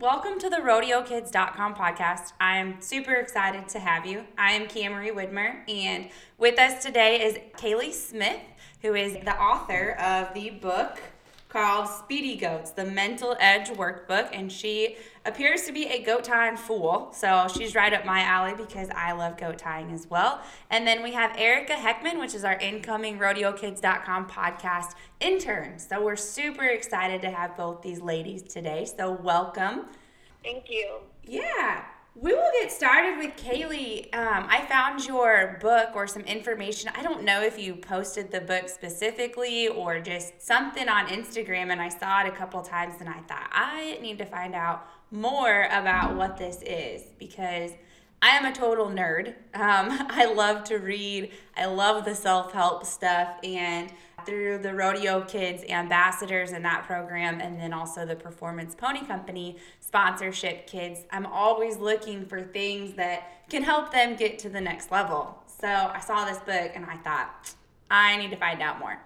welcome to the RodeoKids.com podcast. I'm super excited to have you. I am Camry Widmer, and with us today is Kaylee Smith, who is the author of the book called Speedy Goats, the Mental Edge Workbook, and she appears to be a goat tying fool. So she's right up my alley because I love goat tying as well. And then we have Erica Heckman, which is our incoming RodeoKids.com podcast intern. So we're super excited to have both these ladies today. So welcome. Thank you. Yeah. We will get started with Kaylee. Um, I found your book or some information. I don't know if you posted the book specifically or just something on Instagram, and I saw it a couple times, and I thought I need to find out more about what this is because I am a total nerd. Um, I love to read. I love the self help stuff, and through the Rodeo Kids ambassadors in that program, and then also the Performance Pony Company sponsorship kids, I'm always looking for things that can help them get to the next level. So I saw this book and I thought, I need to find out more.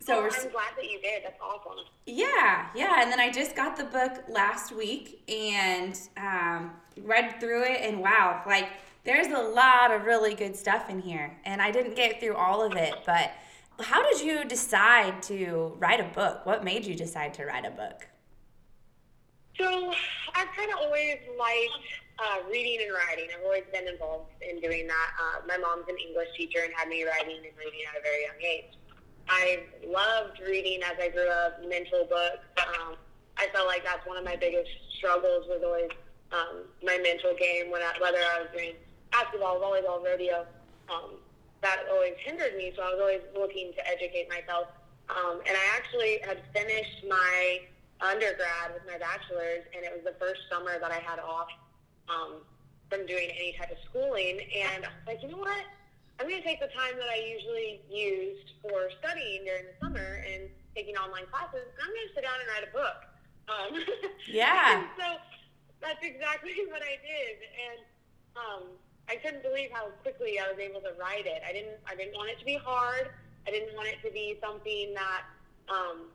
So well, I'm glad that you did. That's awesome. Yeah, yeah. And then I just got the book last week and um, read through it, and wow, like there's a lot of really good stuff in here. And I didn't get through all of it, but how did you decide to write a book? What made you decide to write a book? So I've kind of always liked uh, reading and writing. I've always been involved in doing that. Uh, my mom's an English teacher and had me writing and reading at a very young age. I loved reading as I grew up, mental books. Um, I felt like that's one of my biggest struggles was always um, my mental game, when I, whether I was doing basketball, volleyball, rodeo. Um, that always hindered me, so I was always looking to educate myself. Um, and I actually had finished my undergrad with my bachelor's, and it was the first summer that I had off um, from doing any type of schooling. And I was like, you know what? I'm going to take the time that I usually used for studying during the summer and taking online classes, and I'm going to sit down and write a book. Um, yeah. so that's exactly what I did, and um, I couldn't believe how quickly I was able to write it. I didn't. I didn't want it to be hard. I didn't want it to be something that um,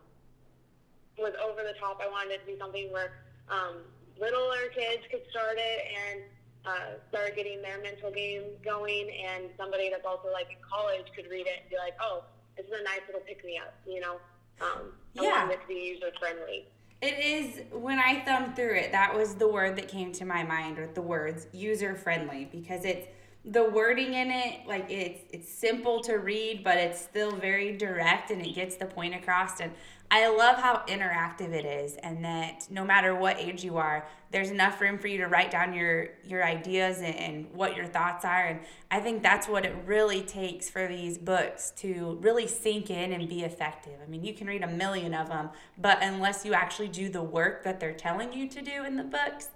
was over the top. I wanted it to be something where um, littler kids could start it and uh, start getting their mental game going, and somebody that's also like in college could read it and be like, "Oh, this is a nice little pick me up," you know. Um, I yeah. wanted it to be user friendly. It is when I thumbed through it, that was the word that came to my mind with the words user friendly because it's the wording in it like it's it's simple to read but it's still very direct and it gets the point across and I love how interactive it is and that no matter what age you are, there's enough room for you to write down your your ideas and, and, what your thoughts are and I think that's what it really takes for these books to really sink in and be effective. I mean, you can read a million of them, but unless you actually do the work that they're telling you to do in the books,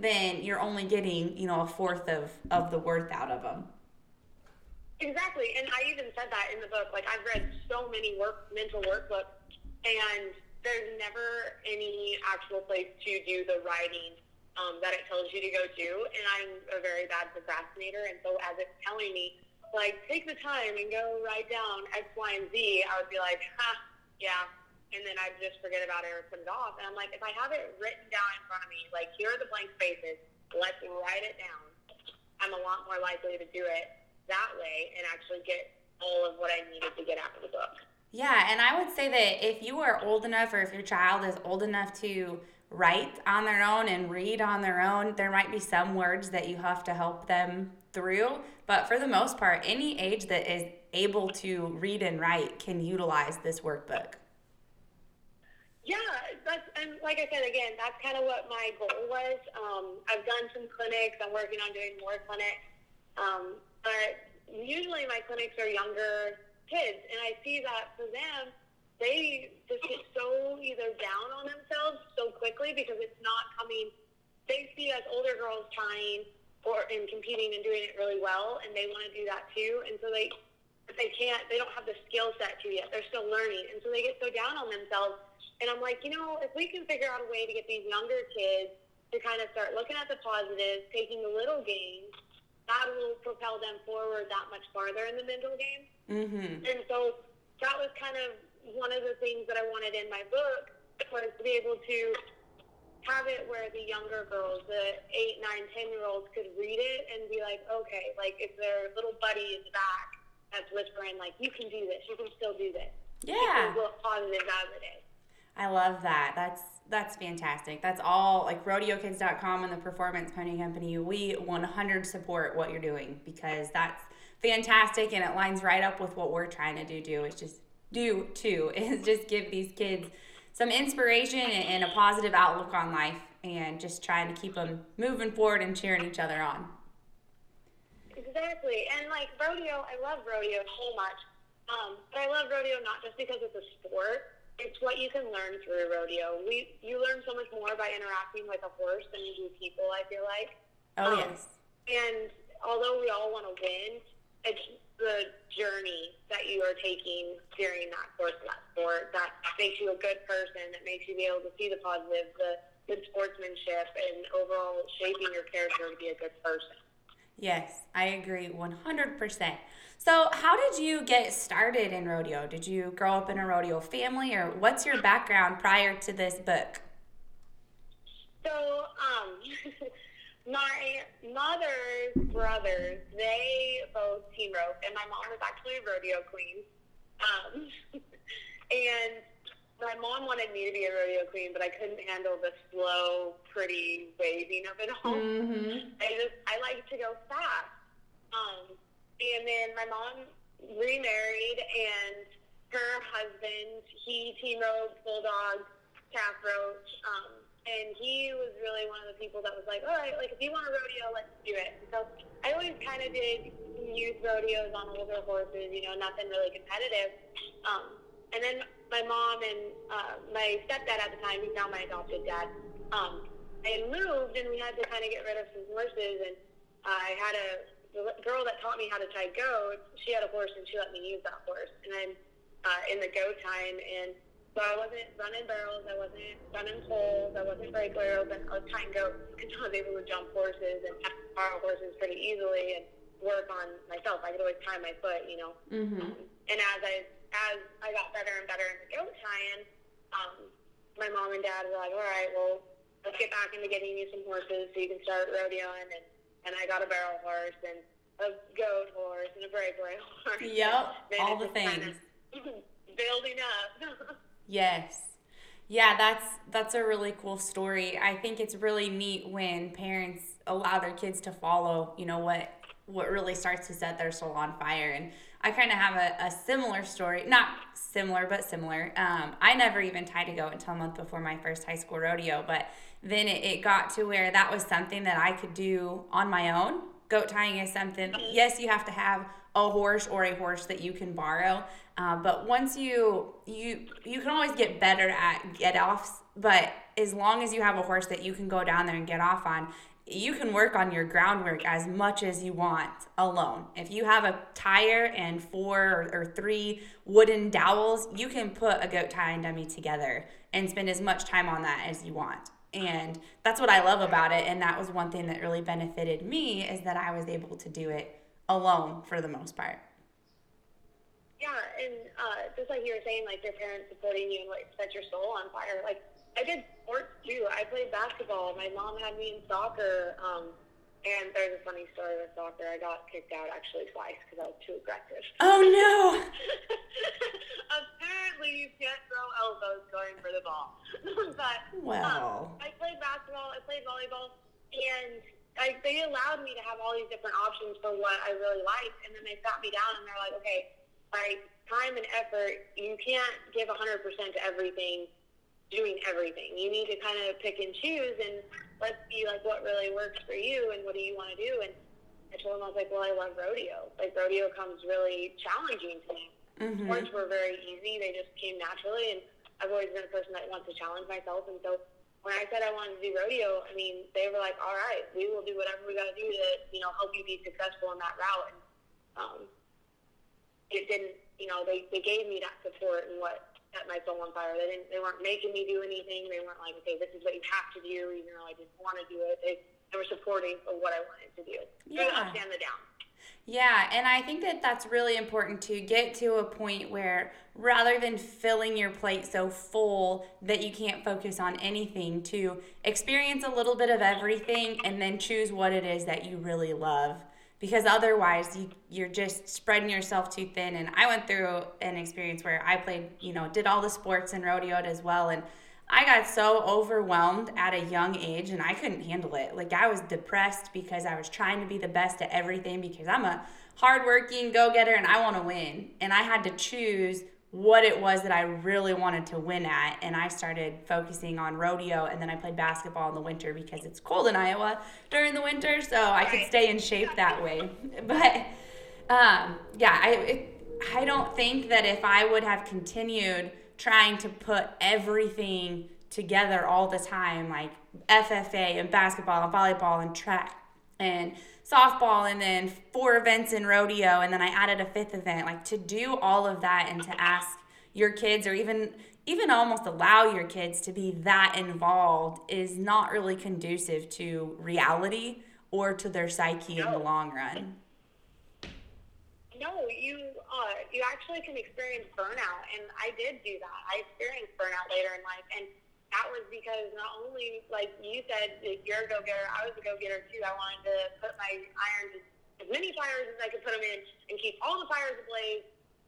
then you're only getting, you know, a fourth of of the worth out of them. Exactly. And I even said that in the book. Like I've read so many work mental workbooks and there's never any actual place to do the writing um, that it tells you to go to. And I'm a very bad procrastinator, and so as it's telling me, like, take the time and go write down X, Y, and Z, I would be like, ha, yeah. And then I'd just forget about it or put it off. And I'm like, if I have it written down in front of me, like, here are the blank spaces, let's write it down. I'm a lot more likely to do it that way and actually get all of what I needed to get out of the book. Yeah, and I would say that if you are old enough or if your child is old enough to write on their own and read on their own, there might be some words that you have to help them through. But for the most part, any age that is able to read and write can utilize this workbook. Yeah, that's and like I said again, that's kind of what my goal was. Um, I've done some clinics. I'm working on doing more clinics, um, but usually my clinics are younger kids. And I see that for them, they just get so either down on themselves so quickly because it's not coming. They see us older girls trying or and competing and doing it really well, and they want to do that too. And so they, they can't. They don't have the skill set to yet. They're still learning, and so they get so down on themselves. And I'm like, you know, if we can figure out a way to get these younger kids to kind of start looking at the positives, taking the little gains, that will propel them forward that much farther in the mental game. Mm-hmm. And so that was kind of one of the things that I wanted in my book was to be able to have it where the younger girls, the eight, nine, ten year olds could read it and be like, okay, like if their little buddy in the back that's whispering, like, you can do this, you can still do this. Yeah. Positive as it is. I love that. That's that's fantastic. That's all like rodeokids.com and the Performance Pony Company. We 100 support what you're doing because that's fantastic and it lines right up with what we're trying to do. Do is just do too is just give these kids some inspiration and a positive outlook on life and just trying to keep them moving forward and cheering each other on. Exactly. And like rodeo, I love rodeo so much. Um, but I love rodeo not just because it's a sport. It's what you can learn through rodeo. We you learn so much more by interacting with a horse than you do people. I feel like. Oh um, yes. And although we all want to win, it's the journey that you are taking during that course of that sport that makes you a good person, that makes you be able to see the positive, the good sportsmanship, and overall shaping your character to be a good person. Yes, I agree 100%. So, how did you get started in rodeo? Did you grow up in a rodeo family, or what's your background prior to this book? So, um, my mother's brothers, they both team rope, and my mom was actually a rodeo queen. Um, and my mom wanted me to be a rodeo queen, but I couldn't handle the slow, pretty waving of it all. Mm-hmm. I just I like to go fast. Um, and then my mom remarried, and her husband he roped bulldog, calf roped. Um, and he was really one of the people that was like, all right, like if you want a rodeo, let's do it. So I always kind of did youth rodeos on older horses, you know, nothing really competitive. Um, and then my mom and uh, my stepdad at the time, he's now my adopted dad, um, I moved and we had to kind of get rid of some horses. And I had a the girl that taught me how to tie goats. She had a horse and she let me use that horse. And I'm uh, in the go time and so I wasn't running barrels, I wasn't running poles, I wasn't breakaway rope, and I was tying goats because I was able to jump horses and borrow horses pretty easily and work on myself. I could always tie my foot, you know. Mm-hmm. Um, and as I as I got better and better into goat tying, um, my mom and dad were like, "All right, well, let's get back into getting you some horses so you can start rodeoing." And and I got a barrel horse and a goat horse and a breakaway horse. Yep, all the things. Kind of building up. Yes. Yeah, that's that's a really cool story. I think it's really neat when parents allow their kids to follow, you know, what what really starts to set their soul on fire. And I kind of have a, a similar story, not similar, but similar. Um, I never even tied a goat until a month before my first high school rodeo, but then it, it got to where that was something that I could do on my own. Goat tying is something, yes, you have to have a horse or a horse that you can borrow. Uh, but once you you you can always get better at get offs. But as long as you have a horse that you can go down there and get off on, you can work on your groundwork as much as you want alone. If you have a tire and four or, or three wooden dowels, you can put a goat tying dummy together and spend as much time on that as you want. And that's what I love about it. And that was one thing that really benefited me is that I was able to do it alone for the most part. Yeah, and uh, just like you were saying, like your parents supporting you and like set your soul on fire. Like I did sports too. I played basketball. My mom had me in soccer. Um, and there's a funny story with soccer. I got kicked out actually twice because I was too aggressive. Oh no! Apparently, you can't throw elbows going for the ball. but wow. Um, I played basketball. I played volleyball, and I, they allowed me to have all these different options for what I really liked. And then they sat me down and they're like, okay, by time and effort, you can't give 100% to everything, doing everything. You need to kind of pick and choose and let's see like what really works for you and what do you want to do. And I told him, I was like, well, I love rodeo. Like rodeo comes really challenging to me. Mm-hmm. Sports were very easy. They just came naturally. And I've always been a person that wants to challenge myself. And so when I said I wanted to do rodeo, I mean, they were like, all right, we will do whatever we got to do to, you know, help you be successful in that route. And um, it didn't, you know, they, they gave me that support and what set my soul on fire. They didn't, they weren't making me do anything. They weren't like, okay, this is what you have to do, even though I didn't want to do it. They, they were supporting of what I wanted to do. Yeah. The ups and the downs. Yeah, and I think that that's really important to get to a point where rather than filling your plate so full that you can't focus on anything, to experience a little bit of everything and then choose what it is that you really love. Because otherwise, you, you're just spreading yourself too thin. And I went through an experience where I played, you know, did all the sports and rodeoed as well. And I got so overwhelmed at a young age and I couldn't handle it. Like I was depressed because I was trying to be the best at everything because I'm a hardworking go-getter and I want to win. And I had to choose what it was that I really wanted to win at and I started focusing on rodeo and then I played basketball in the winter because it's cold in Iowa during the winter so I could stay in shape that way. But um, yeah, I it, I don't think that if I would have continued trying to put everything together all the time, like FFA and basketball and volleyball and track and softball and then four events in rodeo and then I added a fifth event. Like to do all of that and to ask your kids or even even almost allow your kids to be that involved is not really conducive to reality or to their psyche no. in the long run. No, you uh, you actually can experience burnout, and I did do that. I experienced burnout later in life, and that was because not only, like you said, you're a go-getter, I was a go-getter too. I wanted to put my irons as many fires as I could put them in and keep all the fires ablaze,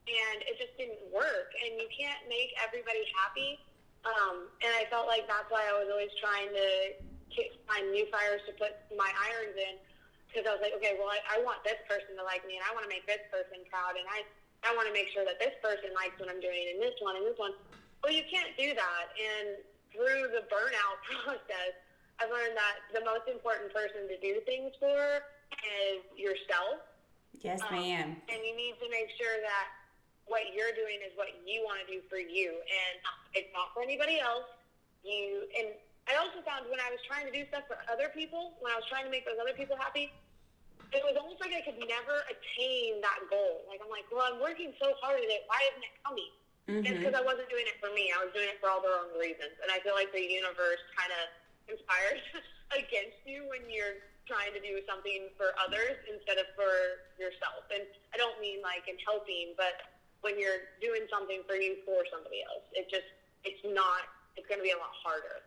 and it just didn't work. And you can't make everybody happy. Um, and I felt like that's why I was always trying to find new fires to put my irons in because I was like, okay, well, I, I want this person to like me, and I want to make this person proud, and I I want to make sure that this person likes what I'm doing, and this one, and this one. Well, you can't do that, and through the burnout process, I've learned that the most important person to do things for is yourself. Yes, um, ma'am. And you need to make sure that what you're doing is what you want to do for you, and it's not for anybody else. You and I also found when I was trying to do stuff for other people, when I was trying to make those other people happy, it was almost like I could never attain that goal. Like I'm like, well, I'm working so hard at it. Why isn't it coming? Mm-hmm. It's because I wasn't doing it for me. I was doing it for all the wrong reasons. And I feel like the universe kind of conspires against you when you're trying to do something for others instead of for yourself. And I don't mean like in helping, but when you're doing something for you for somebody else, it just it's not. It's going to be a lot harder.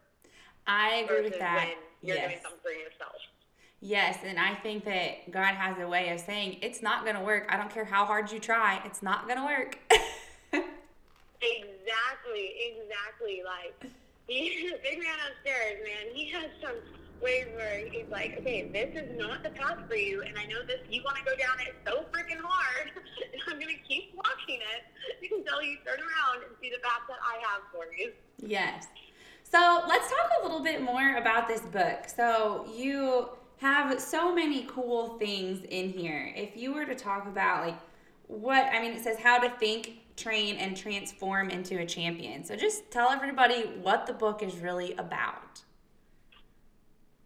I agree with that. When you're yes. doing something for yourself. Yes, and I think that God has a way of saying it's not going to work. I don't care how hard you try, it's not going to work. exactly, exactly. Like he, big man upstairs, man, he has some ways where he's like, okay, this is not the path for you, and I know this. You want to go down it so freaking hard, and I'm going to keep walking it until you turn around and see the path that I have for you. Yes. So let's talk a little bit more about this book. So you have so many cool things in here. If you were to talk about like what I mean, it says how to think, train, and transform into a champion. So just tell everybody what the book is really about.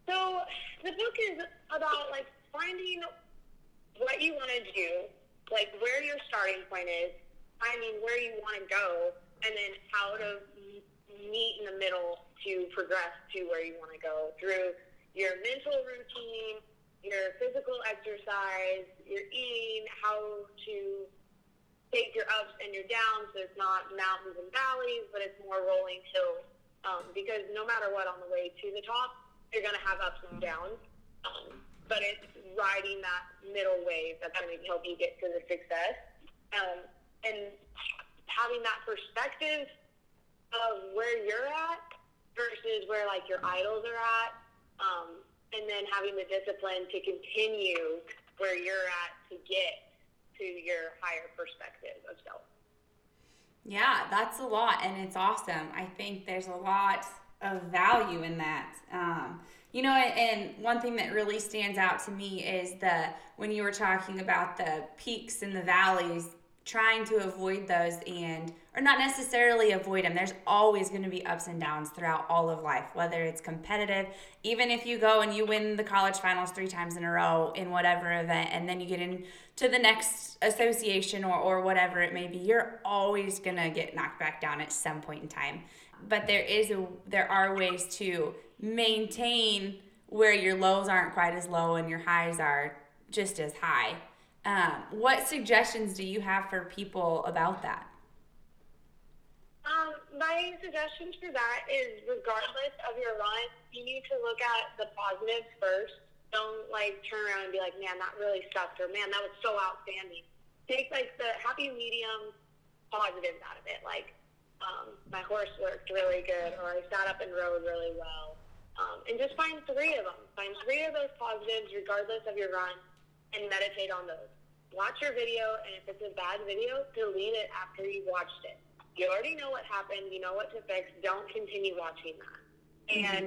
So the book is about like finding what you want to do, like where your starting point is, finding where you want to go, and then how to meet in the middle to progress to where you want to go through your mental routine, your physical exercise, your eating, how to take your ups and your downs it's not mountains and valleys, but it's more rolling hills. Um, because no matter what on the way to the top, you're going to have ups and downs. Um, but it's riding that middle wave that's going to help you get to the success. Um, and having that perspective of where you're at versus where like your idols are at, um, and then having the discipline to continue where you're at to get to your higher perspective of self. Yeah, that's a lot, and it's awesome. I think there's a lot of value in that. Um, you know, and one thing that really stands out to me is the when you were talking about the peaks and the valleys trying to avoid those and or not necessarily avoid them there's always going to be ups and downs throughout all of life whether it's competitive even if you go and you win the college finals three times in a row in whatever event and then you get into the next association or, or whatever it may be you're always going to get knocked back down at some point in time. But there is a there are ways to maintain where your lows aren't quite as low and your highs are just as high. Um, what suggestions do you have for people about that? Um, my suggestions for that is regardless of your run, you need to look at the positives first. Don't like turn around and be like, man, that really sucked, or man, that was so outstanding. Take like the happy medium positives out of it. Like, um, my horse worked really good, or I sat up and rode really well. Um, and just find three of them. Find three of those positives, regardless of your run, and meditate on those. Watch your video, and if it's a bad video, delete it after you've watched it you already know what happened. You know what to fix. Don't continue watching that. Mm-hmm. And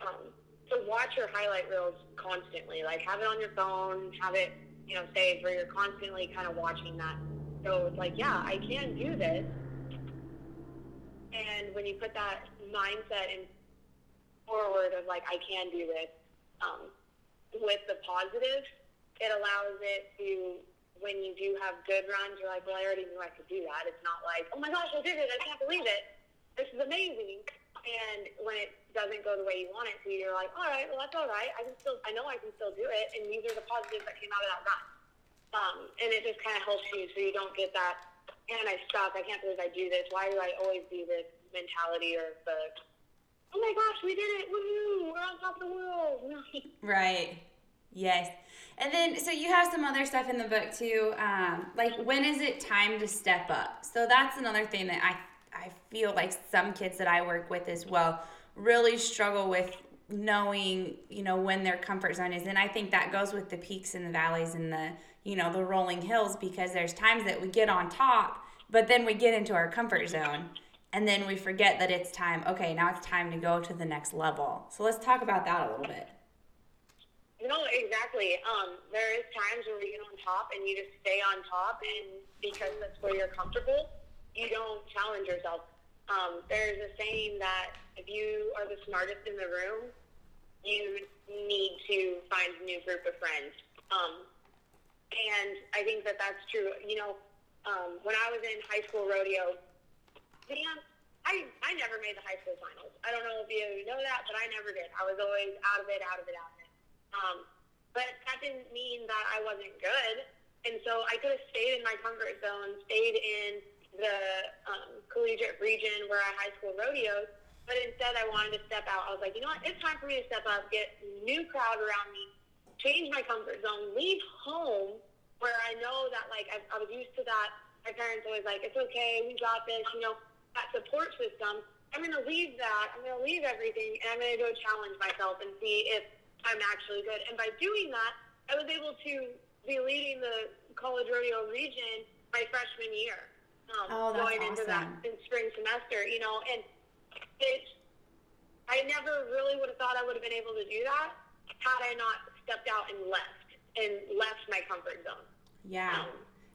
um, so watch your highlight reels constantly. Like have it on your phone. Have it, you know, saved where you're constantly kind of watching that. So it's like, yeah, I can do this. And when you put that mindset in forward of like, I can do this, um, with the positive, it allows it to when you do have good runs, you're like, well, I already knew I could do that. It's not like, oh my gosh, I did it. I can't believe it. This is amazing. And when it doesn't go the way you want it to, you're like, all right, well, that's all right. I can still, I know I can still do it. And these are the positives that came out of that run. Um, and it just kind of helps you so you don't get that, man, I suck. I can't believe I do this. Why do I always do this mentality or the, oh my gosh, we did it. Woohoo. We're on top of the world. right. Yes. And then, so you have some other stuff in the book too. Um, like, when is it time to step up? So that's another thing that I I feel like some kids that I work with as well really struggle with knowing, you know, when their comfort zone is. And I think that goes with the peaks and the valleys and the, you know, the rolling hills because there's times that we get on top, but then we get into our comfort zone and then we forget that it's time. Okay, now it's time to go to the next level. So let's talk about that a little bit. No, exactly. Um, there is times where you get on top and you just stay on top, and because that's where you're comfortable, you don't challenge yourself. Um, there's a saying that if you are the smartest in the room, you need to find a new group of friends. Um, and I think that that's true. You know, um, when I was in high school rodeo, damn, I, I never made the high school finals. I don't know if you know that, but I never did. I was always out of it, out of it, out of it. Um, but that didn't mean that I wasn't good. And so I could have stayed in my comfort zone, stayed in the um, collegiate region where I high school rodeos, but instead I wanted to step out. I was like, you know what? It's time for me to step up, get new crowd around me, change my comfort zone, leave home where I know that like I, I was used to that. My parents always like, it's okay, we got this, you know, that support system. I'm going to leave that. I'm going to leave everything, and I'm going to go challenge myself and see if I'm actually good. And by doing that, I was able to be leading the college rodeo region my freshman year. Um, oh, that's going awesome. into that in spring semester, you know, and it, I never really would have thought I would have been able to do that had I not stepped out and left and left my comfort zone. Yeah. Um,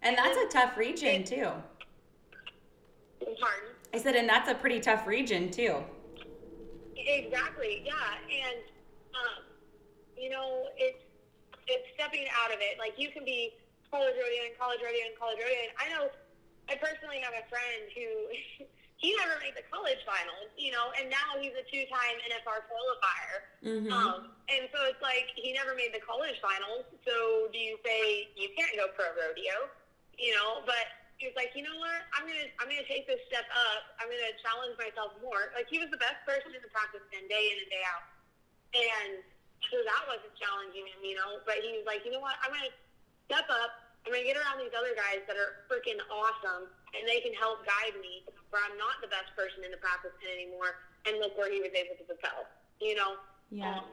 and, and that's a tough region it, too. Pardon? I said, and that's a pretty tough region too. Exactly. Yeah. And, um, you know, it's it's stepping out of it. Like you can be college rodeo and college rodeo and college rodeo. And I know I personally have a friend who he never made the college finals, you know, and now he's a two-time NFR qualifier. Mm-hmm. Um, and so it's like he never made the college finals. So do you say you can't go pro rodeo, you know? But he's like, you know what? I'm gonna I'm gonna take this step up. I'm gonna challenge myself more. Like he was the best person in the practice pen day in and day out, and so that wasn't challenging him, you know. But he was like, you know what? I'm gonna step up. I'm gonna get around these other guys that are freaking awesome, and they can help guide me. Where I'm not the best person in the practice pen anymore, and look where he was able to propel. You know. Yeah. Um,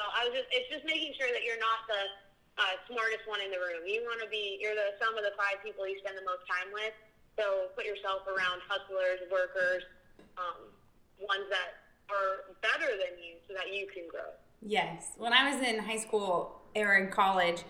so I was just, it's just making sure that you're not the uh, smartest one in the room. You want to be, you're the sum of the five people you spend the most time with. So put yourself around hustlers, workers, um, ones that are better than you, so that you can grow. Yes. When I was in high school or in college,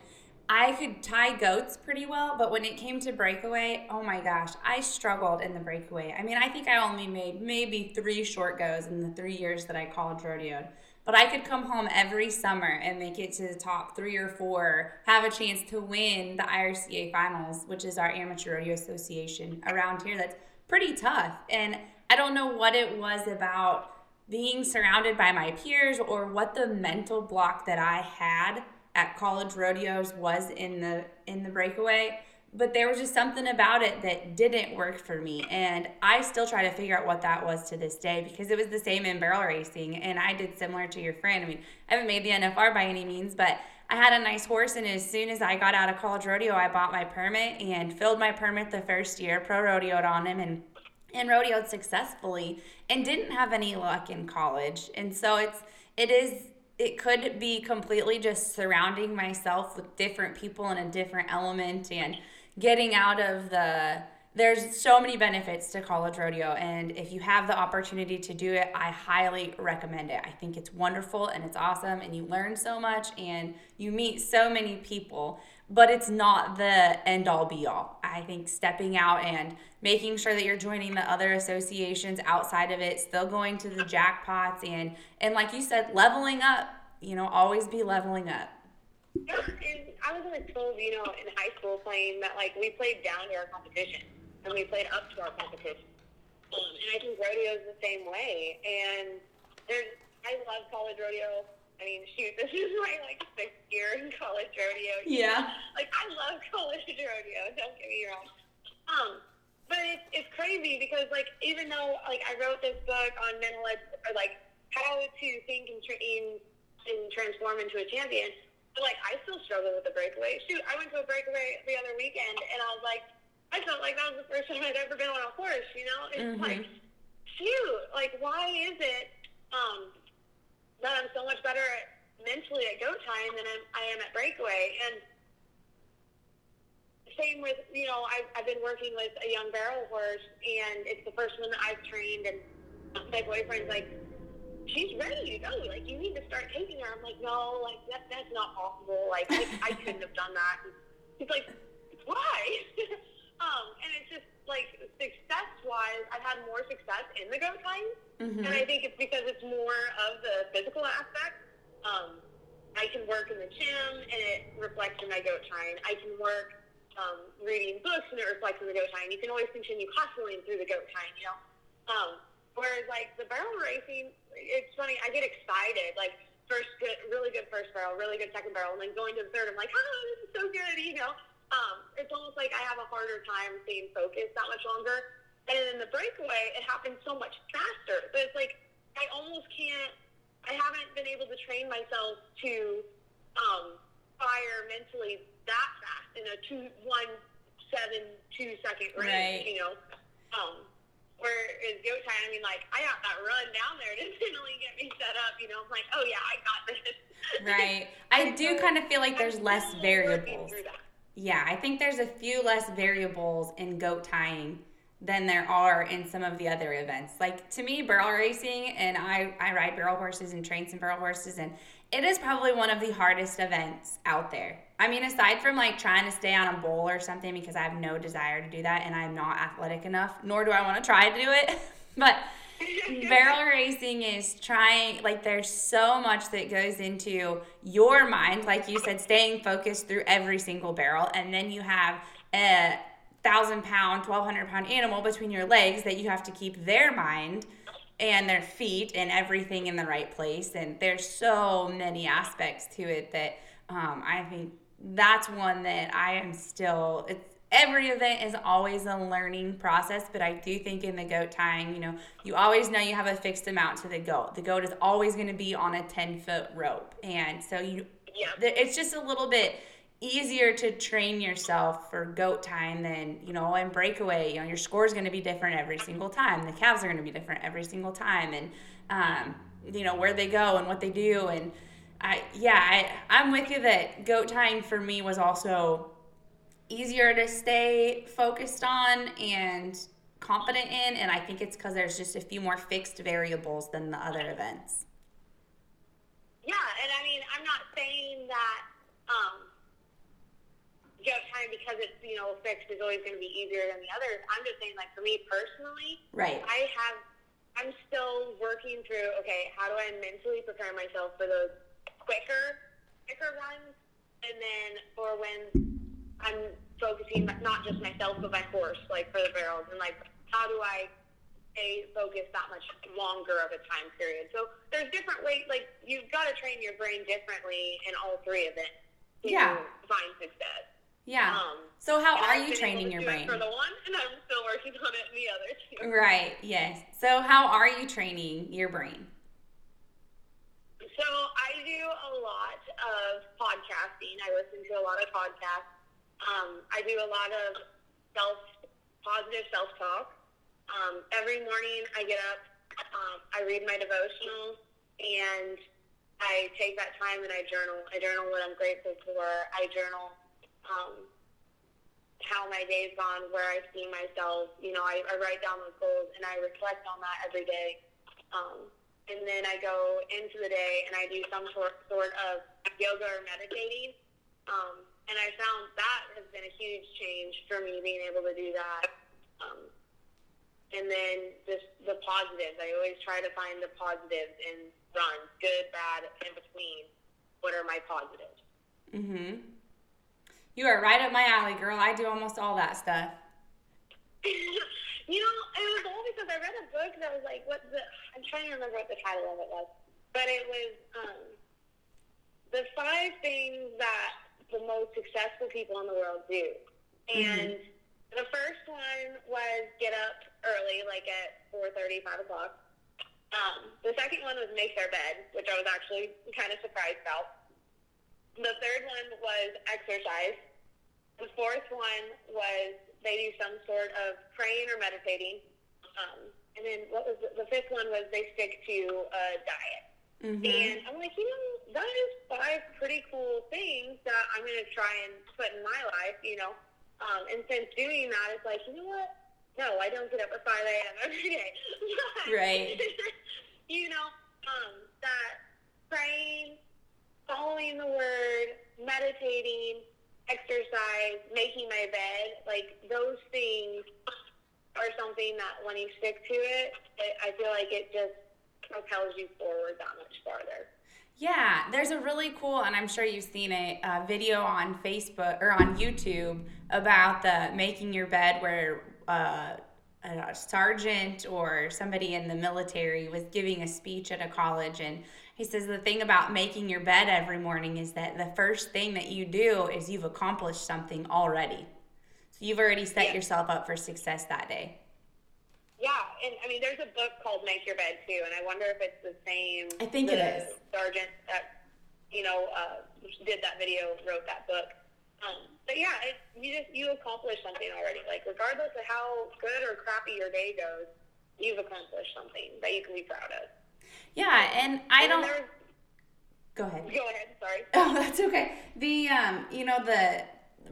I could tie goats pretty well, but when it came to breakaway, oh my gosh, I struggled in the breakaway. I mean, I think I only made maybe three short goes in the three years that I college rodeoed. But I could come home every summer and make it to the top three or four, have a chance to win the IRCA finals, which is our amateur rodeo association around here. That's pretty tough. And I don't know what it was about being surrounded by my peers or what the mental block that I had at college rodeos was in the in the breakaway but there was just something about it that didn't work for me. And i still try to figure out what that was to this day because it was the same in barrel racing and i did similar to your friend. I mean i haven't made the nfr by any means but i had a nice horse and as soon as i got out of college rodeo i bought my permit and filled my permit the first year pro rodeoed on him and and rodeoed successfully and didn't have any luck in college. And so it's it is it could be completely just surrounding myself with different people in a different element and getting out of the there's so many benefits to college rodeo. And if you have the opportunity to do it i highly recommend it. I think it's wonderful and it's awesome and you learn so much and you meet so many people but it's not the end all be all i think stepping out and making sure that you're joining the other associations outside of it still going to the jackpots and and like you said leveling up you know always be leveling up yeah, and I was told, you know, in high school playing that like we played down to our competition and we played up to our competition. Um, and I think rodeo is the same way. And there's, I love college rodeo. I mean, shoot, this is my like sixth year in college rodeo. Yeah. Like I love college rodeo. Don't get me wrong. Um, but it's it's crazy because like even though like I wrote this book on mental edge, or like how to think and train and transform into a champion but like I still struggle with the breakaway. Shoot, I went to a breakaway the other weekend and I was like, I felt like that was the first time I'd ever been on a horse. You know, it's mm-hmm. like, shoot, like why is it um, that I'm so much better mentally at go time than I'm, I am at breakaway? And same with you know I've, I've been working with a young barrel horse and it's the first one that I've trained and my boyfriend's like she's ready to go. Like, you need to start taking her. I'm like, no, like, that, that's not possible. Like, I, I couldn't have done that. He's like, why? um, and it's just, like, success-wise, I've had more success in the go time. Mm-hmm. And I think it's because it's more of the physical aspect. Um, I can work in the gym, and it reflects in my goat tying. I can work um, reading books, and it reflects in the goat tying. You can always continue hustling through the goat tying, you know? Um, Whereas like the barrel racing, it's funny. I get excited. Like first good, really good first barrel, really good second barrel, and then going to the third, I'm like, oh, this is so good. You know, um, it's almost like I have a harder time staying focused that much longer. And in the breakaway, it happens so much faster. But it's like I almost can't. I haven't been able to train myself to um, fire mentally that fast in a two one seven two second range. Right. You know. Um, Whereas go time, I mean, like I got that run down there to mentally get me set up. You know, I'm like, oh yeah, I got this. Right. I do kind of feel like there's less variables. Yeah, I think there's a few less variables in goat tying than there are in some of the other events. Like to me, barrel racing, and I, I ride barrel horses and train some barrel horses, and it is probably one of the hardest events out there. I mean, aside from like trying to stay on a bowl or something because I have no desire to do that and I'm not athletic enough, nor do I want to try to do it. but barrel racing is trying, like, there's so much that goes into your mind, like you said, staying focused through every single barrel. And then you have a thousand pound, 1200 pound animal between your legs that you have to keep their mind and their feet and everything in the right place. And there's so many aspects to it that um, I think that's one that I am still. It's every event is always a learning process, but I do think in the goat tying, you know, you always know you have a fixed amount to the goat. The goat is always going to be on a ten foot rope, and so you. Yeah. It's just a little bit easier to train yourself for goat tying than you know in breakaway you know your score is going to be different every single time the calves are going to be different every single time and um, you know where they go and what they do and i yeah I, i'm with you that goat tying for me was also easier to stay focused on and confident in and i think it's because there's just a few more fixed variables than the other events yeah and i mean i'm not saying that um, get time because it's you know fixed is always going to be easier than the others. I'm just saying, like for me personally, right? I have, I'm still working through. Okay, how do I mentally prepare myself for those quicker, quicker runs, and then for when I'm focusing not just myself but my horse, like for the barrels, and like how do I stay focused that much longer of a time period. So there's different ways, like you've got to train your brain differently in all three of it to Yeah. find success. Yeah. Um, so how are you training your brain? it For the one, and I'm still working on it in the other two. Right. Yes. So how are you training your brain? So I do a lot of podcasting. I listen to a lot of podcasts. Um, I do a lot of self positive self talk. Um, every morning I get up, um, I read my devotional, and I take that time and I journal. I journal what I'm grateful for. I journal um, how my day's gone, where I see myself. You know, I, I write down those goals and I reflect on that every day. Um, and then I go into the day and I do some sort sort of yoga or meditating. Um, and I found that has been a huge change for me being able to do that. Um, and then just the positives. I always try to find the positives in runs, good, bad, in between. What are my positives? Mm-hmm. You are right up my alley, girl. I do almost all that stuff. you know, it was all because I read a book that was like, what the, I'm trying to remember what the title of it was, but it was um, the five things that the most successful people in the world do. And the first one was get up early, like at 4.30, 5 o'clock. Um, the second one was make their bed, which I was actually kind of surprised about. The third one was exercise. The fourth one was they do some sort of praying or meditating. Um, and then what was the, the fifth one was they stick to a diet. Mm-hmm. And I'm like, you know, that is five pretty cool things that I'm going to try and put in my life, you know. Um, and since doing that, it's like, you know what? No, I don't get up at 5 a.m. every day. But, Right. you know, um, that praying, following the word, meditating, exercise, making my bed, like those things are something that when you stick to it, it I feel like it just propels you forward that much farther. Yeah, there's a really cool, and I'm sure you've seen it, uh, video on Facebook or on YouTube about the making your bed where uh, a sergeant or somebody in the military was giving a speech at a college. And he says the thing about making your bed every morning is that the first thing that you do is you've accomplished something already. So you've already set Yeah. yourself up for success that day. Yeah, and I mean, there's a book called Make Your Bed too, and I wonder if it's the same. I think it is. Sergeant that you know uh, did that video, wrote that book. Um, but yeah, it, you just you accomplished something already. Like regardless of how good or crappy your day goes, you've accomplished something that you can be proud of. Yeah, and I And don't. Go ahead. Go ahead. Sorry. Oh, that's okay. The um, you know, the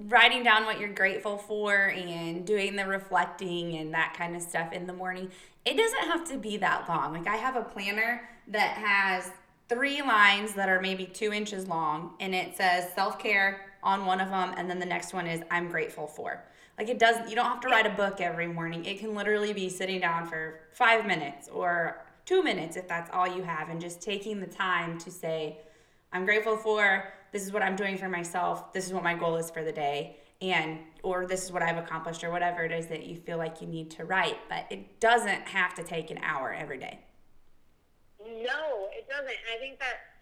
writing down what you're grateful for and doing the reflecting and that kind of stuff in the morning. It doesn't have to be that long. Like I have a planner that has three lines that are maybe two inches long, and it says self care on one of them, and then the next one is I'm grateful for. Like it doesn't—you don't have to write a book every morning. It can literally be sitting down for five minutes or two minutes if that's all you have, and just taking the time to say. I'm grateful for this is what I'm doing for myself. This is what my goal is for the day. And or this is what I've accomplished or whatever it is that you feel like you need to write, but it doesn't have to take an hour every day. No, it doesn't. And I think that,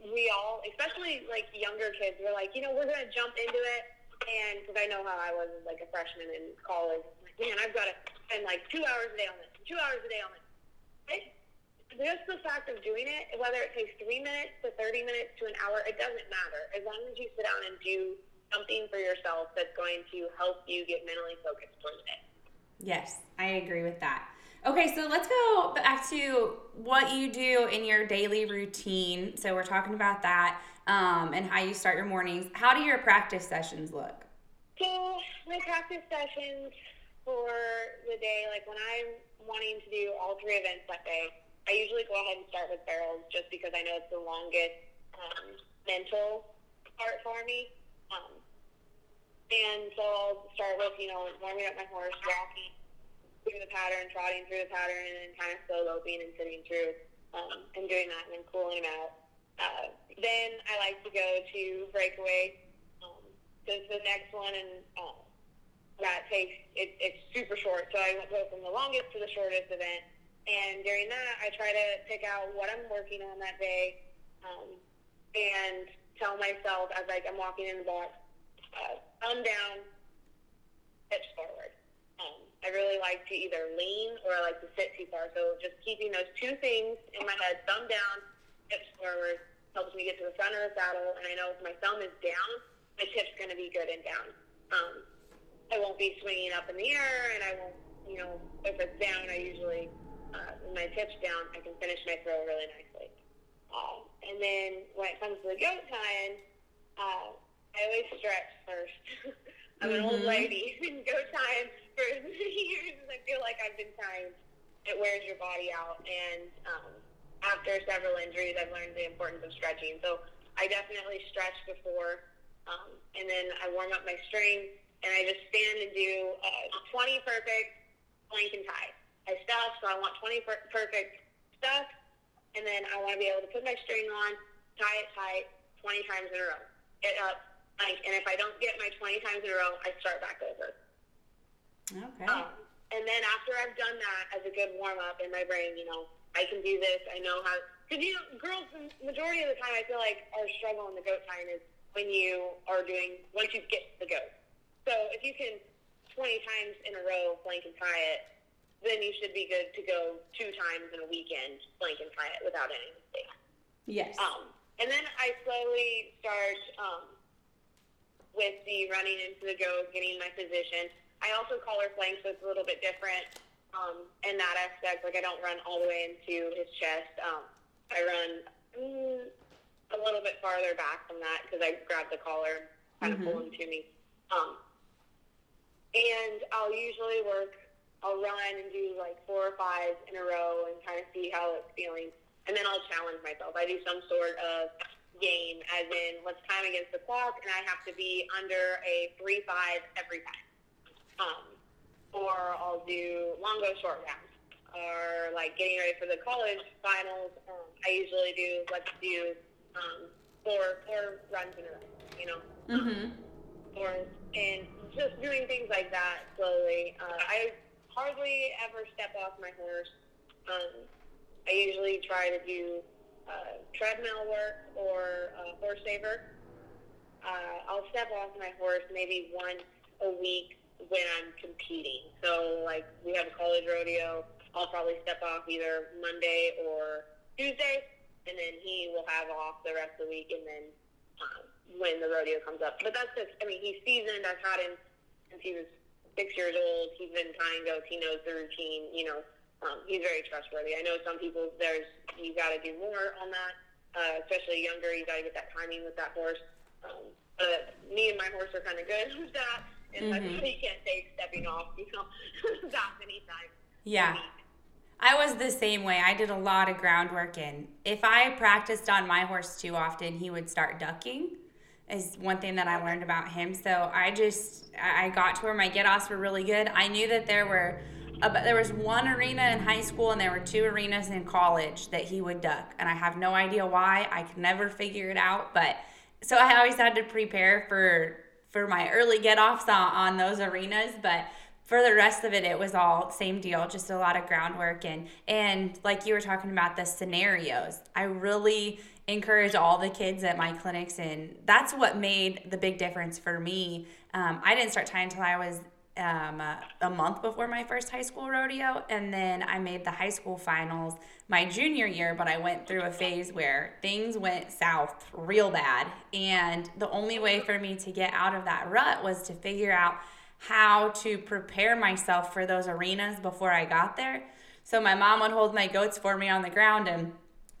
we all, especially like younger kids, we're like, you know, we're going to jump into it. And because I know how I was like a freshman in college, like, man, I've got to spend like two hours a day on this, two hours a day on this. It, just the fact of doing it, whether it takes three minutes to 30 minutes to an hour, it doesn't matter. As long as you sit down and do something for yourself that's going to help you get mentally focused for the day. Yes, I agree with that. Okay, so let's go back to what you do in your daily routine. So we're talking about that um, and how you start your mornings. How do your practice sessions look? So my practice sessions for the day, like when I'm wanting to do all three events that day, I usually go ahead and start with barrels just because I know it's the longest um, mental part for me. Um, and so I'll start with, you know, warming up my horse, walking through the pattern, trotting through the pattern, and then kind of slow loping and sitting through um, and doing that and then cooling him out. Uh, then I like to go to breakaway. Um, so it's the next one, and um, that takes it, it's super short, so I go from the longest to the shortest event. And during that, I try to pick out what I'm working on that day, um, and tell myself as like I'm walking in the box, uh, thumb down, hips forward. Um, I really like to either lean or I like to sit too far. So just keeping those two things in my head, thumb down, hips forward, helps me get to the front of the saddle. And I know if my thumb is down, my tip's going to be good and down. Um, I won't be swinging up in the air, and I won't, you know, if it's down, I usually, uh, my tip's down, I can finish my throw really nicely. Uh, and then when it comes to the goat tying, uh, I always stretch first. I'm mm-hmm. an old mm-hmm. lady, and goat tying for years, I feel like I've been tying. It wears your body out, and um, after several injuries, I've learned the importance of stretching. So I definitely stretch before, um, and then I warm up my string and I just stand and do uh, 20 perfect flank and tie. I stuff, so I want 20 per- perfect stuff, and then I want to be able to put my string on, tie it tight 20 times in a row. Get up, like, and if I don't get my 20 times in a row, I start back over. Okay. Um, and then after I've done that as a good warm up in my brain, you know, I can do this. I know how. Because you know, girls, the majority of the time, I feel like our struggle in the goat tying is when you are doing once you get the goat. So if you can 20 times in a row flank and tie it, then you should be good to go two times in a weekend flank and tie it without any mistake. Yes. Um, and then I slowly start um, with the running into the go, getting my position. I also collar flank, so it's a little bit different um, in that aspect. Like I don't run all the way into his chest. Um, I run mm, a little bit farther back from that because I grab the collar, kind mm-hmm. of pull him to me. Um, and I'll usually work, I'll run and do like four or five in a row and kind of see how it's feeling. And then I'll challenge myself. I do some sort of game, as in let's time against the clock, and I have to be under a 3 5 every time. Um, or I'll do long go short rounds. Or like getting ready for the college finals, um, I usually do, let's do um, four, four runs in a row, you know? Mm-hmm. Or, and just doing things like that slowly. Uh, I hardly ever step off my horse. Um, I usually try to do uh, treadmill work or uh, horse saver. Uh, I'll step off my horse maybe once a week when I'm competing. So, like, we have a college rodeo. I'll probably step off either Monday or Tuesday, and then he will have off the rest of the week, and then um, when the rodeo comes up. But that's just, I mean, he's seasoned. I've had him since he was six years old. He's been tying goats. He knows the routine. You know, um, he's very trustworthy. I know some people, there's, you got to do more on that, uh, especially younger. You got to get that timing with that horse. Um, but me and my horse are kind of good with that. And mm-hmm. he can't take stepping off, you know, that many times. Yeah. I was the same way. I did a lot of groundwork, and if I practiced on my horse too often, he would start ducking is one thing that I learned about him. So I just I got to where my get offs were really good. I knew that there were but there was one arena in high school and there were two arenas in college that he would duck. And i have no idea why. I could never figure it out. But so i always had to prepare for for my early get offs on, on those arenas. But for the rest of it it was all same deal just a lot of groundwork. And and like you were talking about the scenarios i really encourage all the kids at my clinics and that's what made the big difference for me. Um, i didn't start tying until i was um, a, a month before my first high school rodeo and then i made the high school finals my junior year but i went through a phase where things went south real bad. And the only way for me to get out of that rut was to figure out how to prepare myself for those arenas before i got there. So my mom would hold my goats for me on the ground and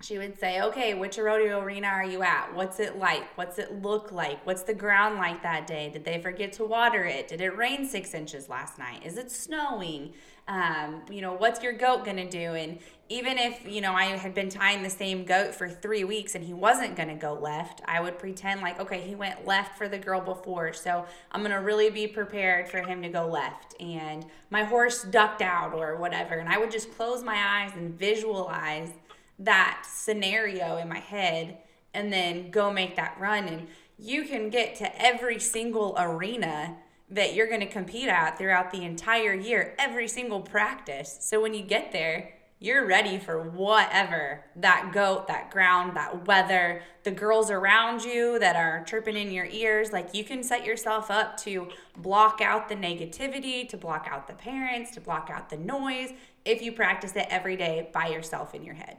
she would say, okay, which rodeo arena are you at? What's it like? What's it look like? What's the ground like that day? Did they forget to water it? Did it rain six inches last night? Is it snowing? Um, you know, what's your goat gonna do? And even if, you know, I had been tying the same goat for three weeks and he wasn't gonna go left, I would pretend like, okay, he went left for the girl before, so I'm gonna really be prepared for him to go left. And my horse ducked out or whatever. And I would just close my eyes and visualize that scenario in my head and then go make that run and you can get to every single arena that you're going to compete at throughout the entire year, every single practice. So when you get there, you're ready for whatever that goat, that ground, that weather, the girls around you that are chirping in your ears. Like you can set yourself up to block out the negativity, to block out the parents, to block out the noise if you practice it every day by yourself in your head.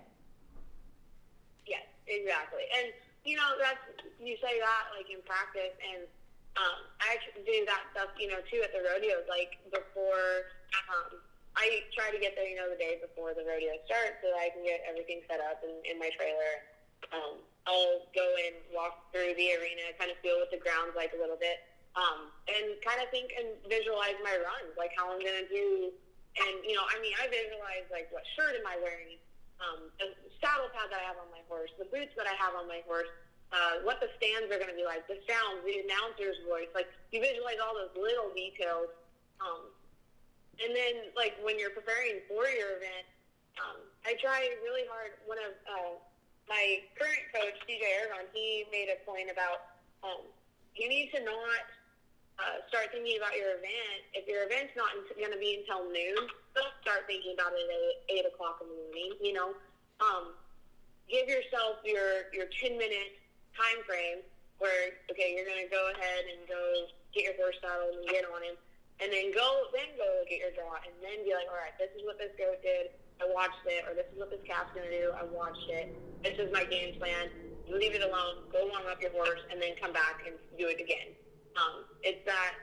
Exactly. And you know, that's you say that like in practice and um, I actually do that stuff, you know, too at the rodeos, like before um I try to get there, you know, the day before the rodeo starts so that I can get everything set up in, in my trailer. Um, I'll go and walk through the arena, kind of feel what the ground's like a little bit, um, and kind of think and visualize my runs, like how I'm going to do. And, you know, I mean, I visualize, like, what shirt am I wearing, um, the saddle pad that I have on my horse, the boots that I have on my horse, uh, what the stands are going to be like, the sounds, the announcer's voice. Like, you visualize all those little details. Um, and then, like when you're preparing for your event, um, I try really hard. One of uh, my current coach, DJ Aragon, he made a point about um, you need to not uh, start thinking about your event. If your event's not going to be until noon, don't start thinking about it at eight o'clock in the morning. You know, um, give yourself your your ten minute time frame where okay, you're to go ahead and go get your horse saddled and get on him and then go then go at your draw and then be like, all right, this is what this goat did. I watched it, or this is what this calf's gonna do. I watched it. This is my game plan. Leave it alone. Go warm up your horse, and then come back and do it again. Um, it's that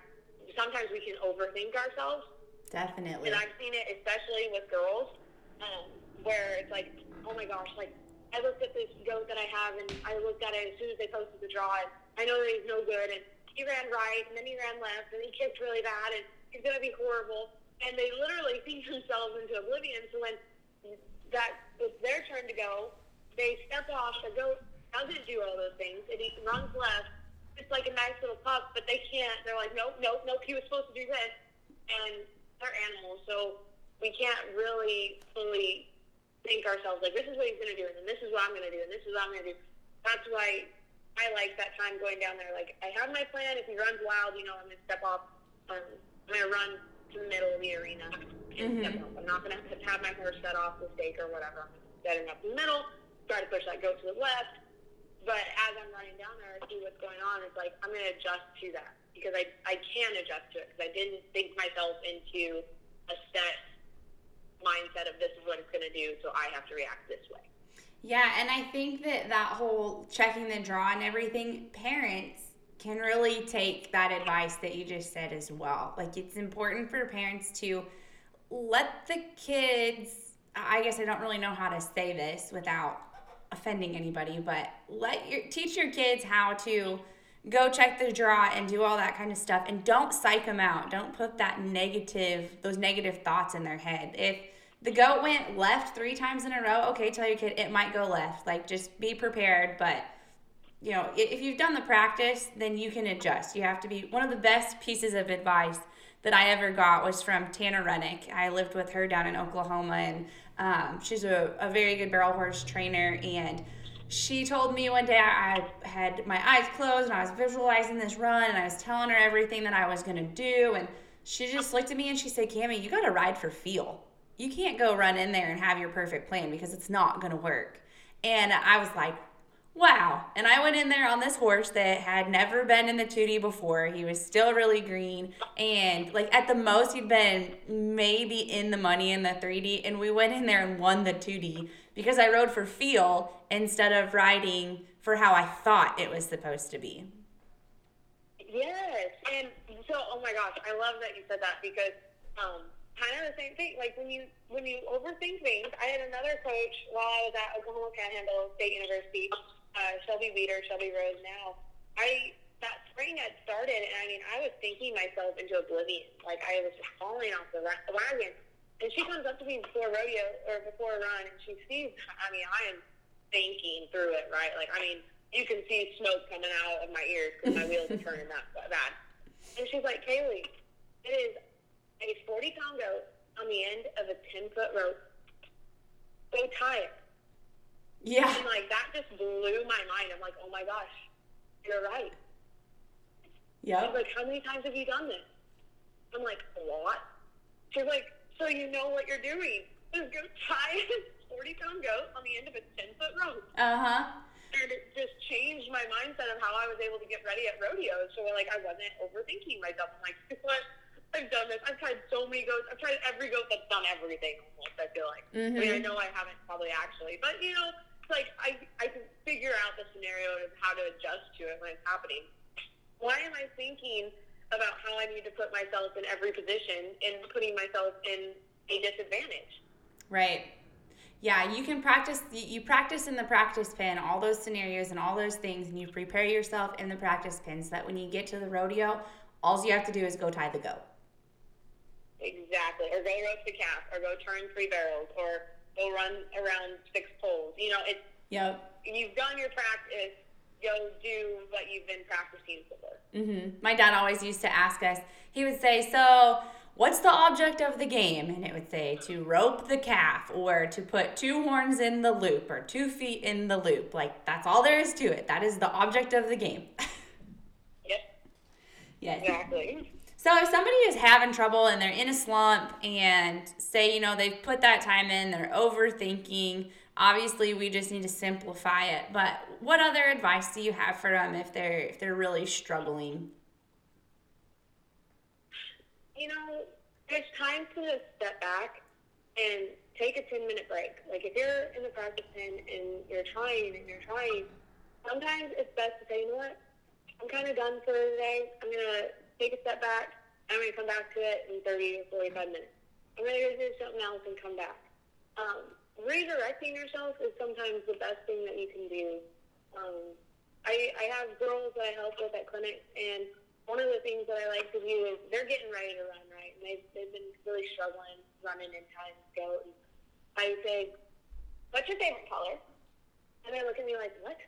sometimes we can overthink ourselves. Definitely. And I've seen it especially with girls, um, where it's like, oh my gosh, like I looked at this goat that I have, and I looked at it as soon as they posted the draw, and I know that he's no good, and he ran right, and then he ran left, and he kicked really bad, and he's going to be horrible. And they literally think themselves into oblivion. So when that it's their turn to go, they step off. The goat doesn't do all those things, he runs left. It's like a nice little pup, but they can't. They're like, nope, nope, nope. He was supposed to do this, and they're animals, so we can't really fully think ourselves like this is what he's going to do, and then this is what I'm going to do, and this is what I'm going to do. That's why I like that time going down there. Like I have my plan. If he runs wild, you know, I'm gonna step off. Um, I'm gonna run to the middle of the arena and mm-hmm. step off. I'm not gonna have my horse set off the stake or whatever. I'm setting up in the middle, try to push that goat to the left. But as I'm running down there, I see what's going on. It's like I'm gonna adjust to that because I I can adjust to it because I didn't think myself into a set mindset of this is what it's gonna do, so I have to react this way. Yeah, and I think that that whole checking the draw and everything, parents can really take that advice that you just said as well. Like it's important for parents to let the kids, I guess I don't really know how to say this without offending anybody, but let your teach your kids how to go check the draw and do all that kind of stuff and don't psych them out. Don't put that negative those negative thoughts in their head. If the goat went left three times in a row. Okay, tell your kid it might go left. Like just be prepared, but you know, if you've done the practice, then you can adjust. You have to be one of the best pieces of advice that I ever got was from Tana Rennick. I lived with her down in Oklahoma, and um, she's a, a very good barrel horse trainer. And she told me one day I had my eyes closed and I was visualizing this run, and I was telling her everything that I was going to do. And she just looked at me and she said, Cami, you got to ride for feel you can't go run in there and have your perfect plan because it's not going to work. And I was like, wow. And I went in there on this horse that had never been in the 2D before. He was still really green. And like at the most, he'd been maybe in the money in the 3D. And we went in there and won the 2D because I rode for feel instead of riding for how I thought it was supposed to be. Yes. And so, oh my gosh, I love that you said that because, um, kind of the same thing. Like when you when you overthink things. I had another coach while I was at Oklahoma Panhandle State University, uh, Shelby Weeder, Shelby Rose. Now, I that spring had started, and I mean, I was thinking myself into oblivion. Like I was falling off the wagon. And she comes up to me before rodeo or before a run, and she sees. I mean, I am thinking through it, right? Like I mean, you can see smoke coming out of my ears because my wheels are turning that bad. And she's like, Kaylee, it is a 40 pound goat on the end of a 10 foot rope. Go tie it. Yeah. And like that just blew my mind. I'm like, oh my gosh, you're right. Yeah. Like, how many times have you done this? I'm like, what? She's like, so you know what you're doing. This goat tie a 40 pound goat on the end of a 10 foot rope. Uh huh. And it just changed my mindset of how I was able to get ready at rodeos. So like I wasn't overthinking myself. I'm like, what? I've done this. I've tried so many goats. I've tried every goat that's done everything almost, I feel like. Mm-hmm. I mean, I know I haven't probably actually, but you know, it's like I, I can figure out the scenario of how to adjust to it when it's happening. Why am I thinking about how I need to put myself in every position and putting myself in a disadvantage? Right. Yeah, you can practice. You practice in the practice pen all those scenarios and all those things, and you prepare yourself in the practice pen so that when you get to the rodeo, all you have to do is go tie the goat. Exactly, or go roast the calf, or go turn three barrels, or go run around six poles. You know, it's Yep. you've done your practice. Go do what you've been practicing for. Mm-hmm. My dad always used to ask us. He would say, "So, what's the object of the game?" And it would say to rope the calf, or to put two horns in the loop, or two feet in the loop. Like that's all there is to it. That is the object of the game. Yep, yes. exactly. So if somebody is having trouble and they're in a slump and say, you know, they've put that time in, they're overthinking, obviously we just need to simplify it. But what other advice do you have for them if they're if they're really struggling? You know, it's time to step back and take a 10 minute break. Like if you're in the practice pen and you're trying and you're trying, sometimes it's best to say, you know what, I'm kind of done for the day. I'm to take a step back. I'm to come back to it in 30 or 45 minutes. I'm to go do something else and come back. Um, redirecting yourself is sometimes the best thing that you can do. Um, I, I have girls that I help with at clinics, and one of the things that I like to do is they're getting ready to run, right? And they've, they've been really struggling running in time to go. And I say, What's your favorite color? And they look at me like, What?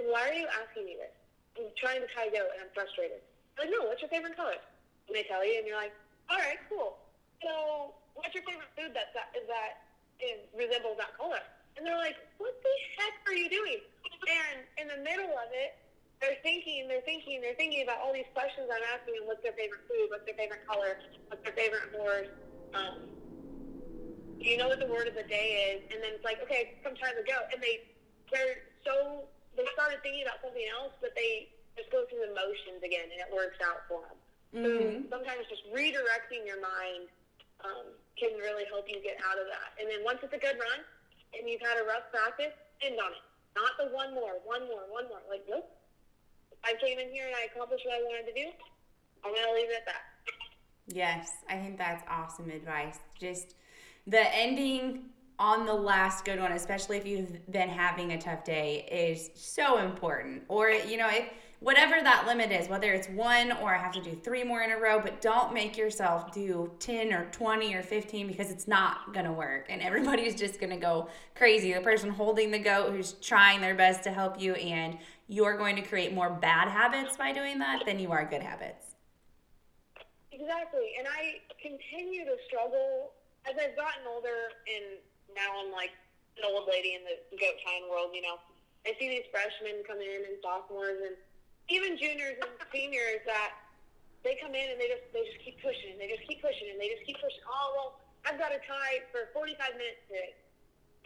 And why are you asking me this? I'm trying to tie go, and I'm frustrated. I'm like, No, what's your favorite color? And they tell you, and you're like, All right, cool. So, what's your favorite food that, that is that is, resembles that color? And they're like, What the heck are you doing? And in the middle of it, they're thinking, they're thinking, they're thinking about all these questions I'm asking them. What's their favorite food? What's their favorite color? What's their favorite horse? Um, do you know what the word of the day is? And then it's like, okay, come time to go. And they, they're so, they started thinking about something else, but they just go through the motions again, and it works out for them. Mhm. So sometimes just redirecting your mind um, can really help you get out of that. And then once it's a good run, and you've had a rough practice, end on it. Not the one more, one more, one more. Like, nope. I came in here and I accomplished what I wanted to do. I'm gonna leave it at that. Yes, I think that's awesome advice. Just the ending on the last good one, especially if you've been having a tough day, is so important. Or, you know, if whatever that limit is, whether it's one or I have to do three more in a row, but don't make yourself do 10 or 20 or 15 because it's not going to work. And everybody's just going to go crazy. The person holding the goat who's trying their best to help you, and you're going to create more bad habits by doing that than you are good habits. Exactly. And I continue to struggle as I've gotten older and now I'm like an old lady in the goat tying world, you know. I see these freshmen come in and sophomores and even juniors and seniors that they come in and they just they just keep pushing and they just keep pushing and they just keep pushing. Oh well, I've got to tie for 45 minutes today,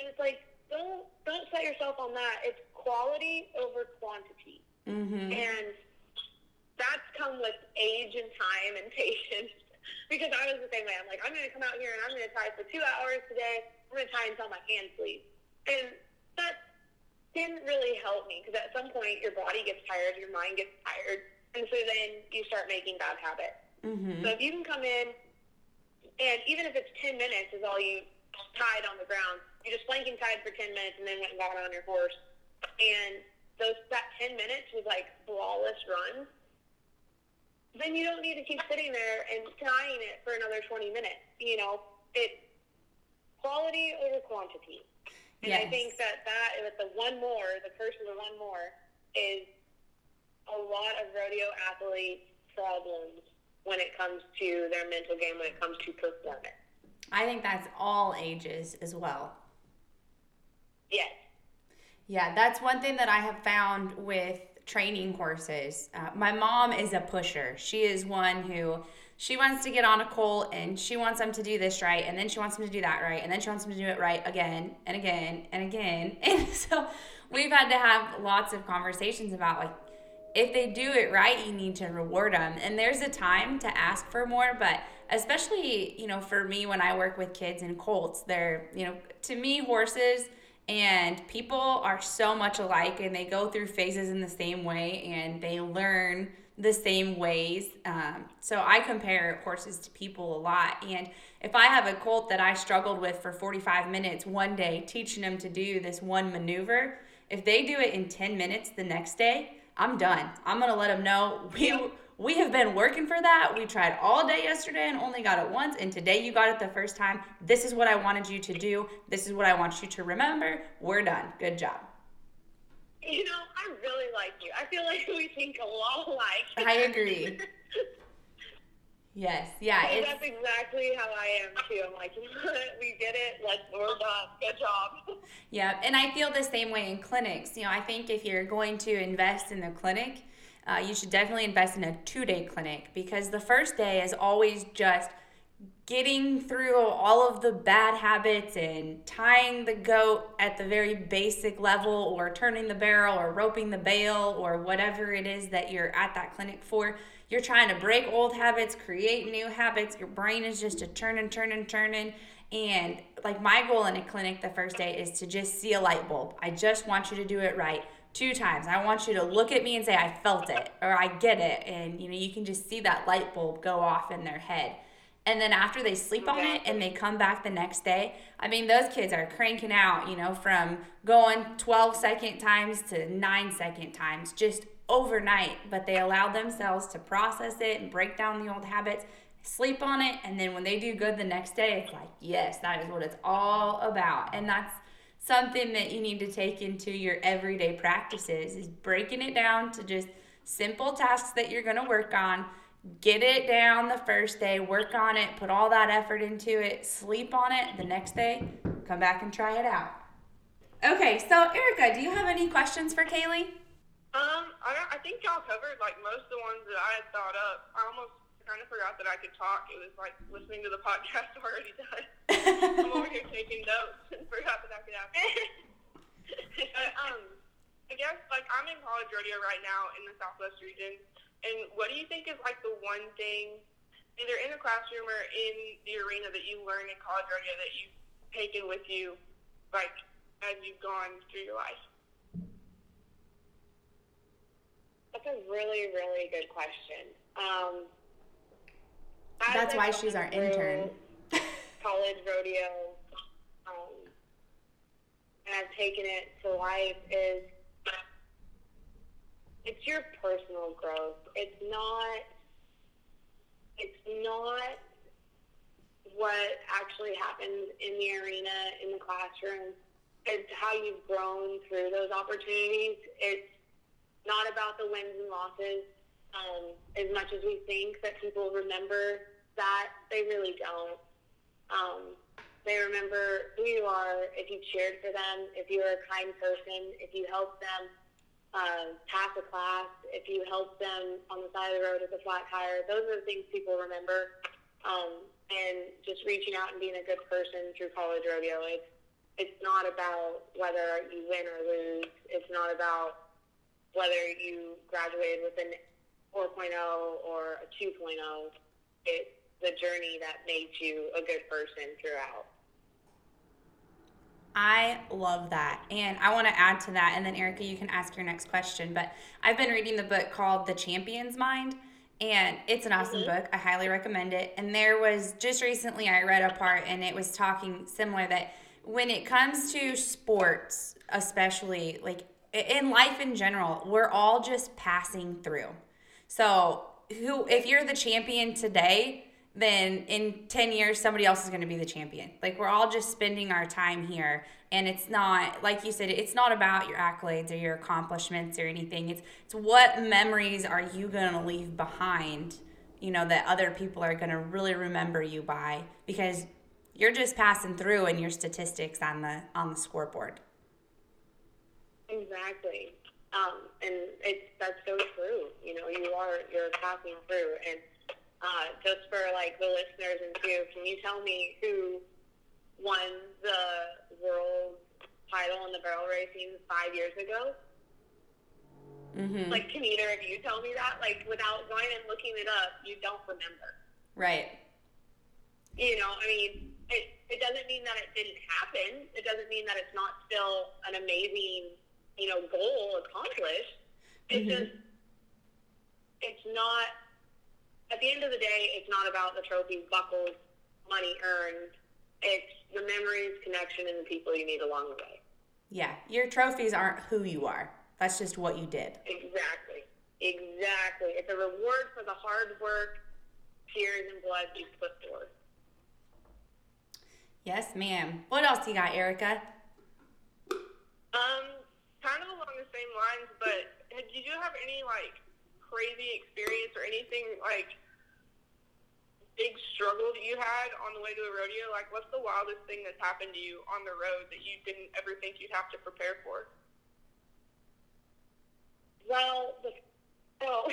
and it's like don't don't set yourself on that. It's quality over quantity, Mm-hmm. and that's come with age and time and patience. Because I was the same way. I'm like, I'm going to come out here and I'm going to tie for two hours today. I'm going to tie until my hands bleed. And that didn't really help me because at some point your body gets tired, your mind gets tired, and so then you start making bad habits. Mm-hmm. So if you can come in, and even if it's 10 minutes is all you tied on the ground, you just flanking tied for 10 minutes and then went and got on your horse. And those that 10 minutes was like flawless runs. Then you don't need to keep sitting there and tying it for another 20 minutes. You know, it's quality over quantity. And I think that that with the one more, the curse of the one more, is a lot of rodeo athletes' problems when it comes to their mental game, when it comes to performance. I think that's all ages as well. Yes. Yeah, that's one thing that I have found with training courses. Uh, my mom is a pusher. She is one who she wants to get on a colt and she wants them to do this right and then she wants them to do that right and then she wants them to do it right again and again and again. And so we've had to have lots of conversations about like if they do it right you need to reward them. And there's a time to ask for more but especially you know for me when i work with kids and colts they're you know to me horses and people are so much alike and they go through phases in the same way and they learn the same ways. Um, so I compare horses to people a lot. And if I have a colt that I struggled with for 45 minutes one day, teaching them to do this one maneuver, if they do it in 10 minutes the next day, I'm done. I'm going to let them know we. We have been working for that. We tried all day yesterday and only got it once, and today you got it the first time. This is what I wanted you to do. This is what I want you to remember. We're done. Good job. You know, I really like you. I feel like we think a lot alike. I agree. yes, yeah. That's exactly how I am too. I'm like, you know what? We get it. Let's we're done. Good job. Yeah, and I feel the same way in clinics. You know, I think if you're going to invest in the clinic, uh, you should definitely invest in a two-day clinic because the first day is always just getting through all of the bad habits and tying the goat at the very basic level or turning the barrel or roping the bale or whatever it is that you're at that clinic for you're trying to break old habits create new habits. Your brain is just a turn and turning turning turning and like my goal in a clinic the first day is to just see a light bulb. I just want you to do it right two times. I want you to look at me and say i felt it or i get it. And you know you can just see that light bulb go off in their head and then after they sleep on it and they come back the next day i mean those kids are cranking out you know from going 12 second times to 9 second times just overnight. But they allow themselves to process it and break down the old habits sleep on it. And then when they do good the next day it's like yes that is what it's all about. And that's something that you need to take into your everyday practices is breaking it down to just simple tasks that you're going to work on get it down the first day, work on it, put all that effort into it, sleep on it. The next day, come back and try it out. Okay, so Erica, do you have any questions for Kaylee? Um, I, I think y'all covered like most of the ones that I had thought up. I almost kind of forgot that I could talk. It was like listening to the podcast already done. I'm over here taking notes and forgot that I could ask. um, I guess like I'm in college rodeo right now in the Southwest region, and what do you think is like the one thing, either in the classroom or in the arena, that you learn in college rodeo that you've taken with you, like as you've gone through your life? That's a really, really good question. Um, That's why she's our intern. college rodeo, um, and I've taken it to life is it's your personal growth. It's not it's not what actually happens in the arena, in the classroom. It's how you've grown through those opportunities. It's not about the wins and losses. Um, as much as we think that people remember that, they really don't. Um, they remember who you are, if you cheered for them, if you were a kind person, if you helped them uh, pass a class, if you help them on the side of the road with a flat tire, those are the things people remember. Um, and just reaching out and being a good person through college rodeo. It's it's not about whether you win or lose. It's not about whether you graduated with an 4.0 or a 2.0. It's the journey that makes you a good person throughout. I love that. And I want to add to that. And then, Erica, you can ask your next question. But I've been reading the book called The Champion's Mind. And it's an awesome mm-hmm. book. I highly recommend it. And there was just recently, I read a part and it was talking similar that when it comes to sports, especially like in life in general, we're all just passing through. So, who, if you're the champion today, then in 10 years somebody else is going to be the champion. Like we're all just spending our time here and it's not like you said it's not about your accolades or your accomplishments or anything. It's it's what memories are you going to leave behind you know that other people are going to really remember you by? Because you're just passing through in your statistics on the on the scoreboard. Exactly. Um, and it's that's so true. You know you are you're passing through and uh, just for like the listeners and too, can you tell me who won the world title in the barrel racing five years ago? Mm-hmm. Like, can either of you tell me that? Like, without going and looking it up, you don't remember. Right. You know, I mean, it, it doesn't mean that it didn't happen. It doesn't mean that it's not still an amazing, you know, goal accomplished. It's Mhm. just, it's not, at the end of the day, it's not about the trophies, buckles, money earned. It's the memories, connection, and the people you meet along the way. Yeah. Your trophies aren't who you are. That's just what you did. Exactly. Exactly. It's a reward for the hard work, tears, and blood you put forth. Yes, ma'am. What else you got, Erica? Um, kind of along the same lines, but did you have any like crazy experience or anything like big struggle that you had on the way to a rodeo? Like, what's the wildest thing that's happened to you on the road that you didn't ever think you'd have to prepare for? Well, the, so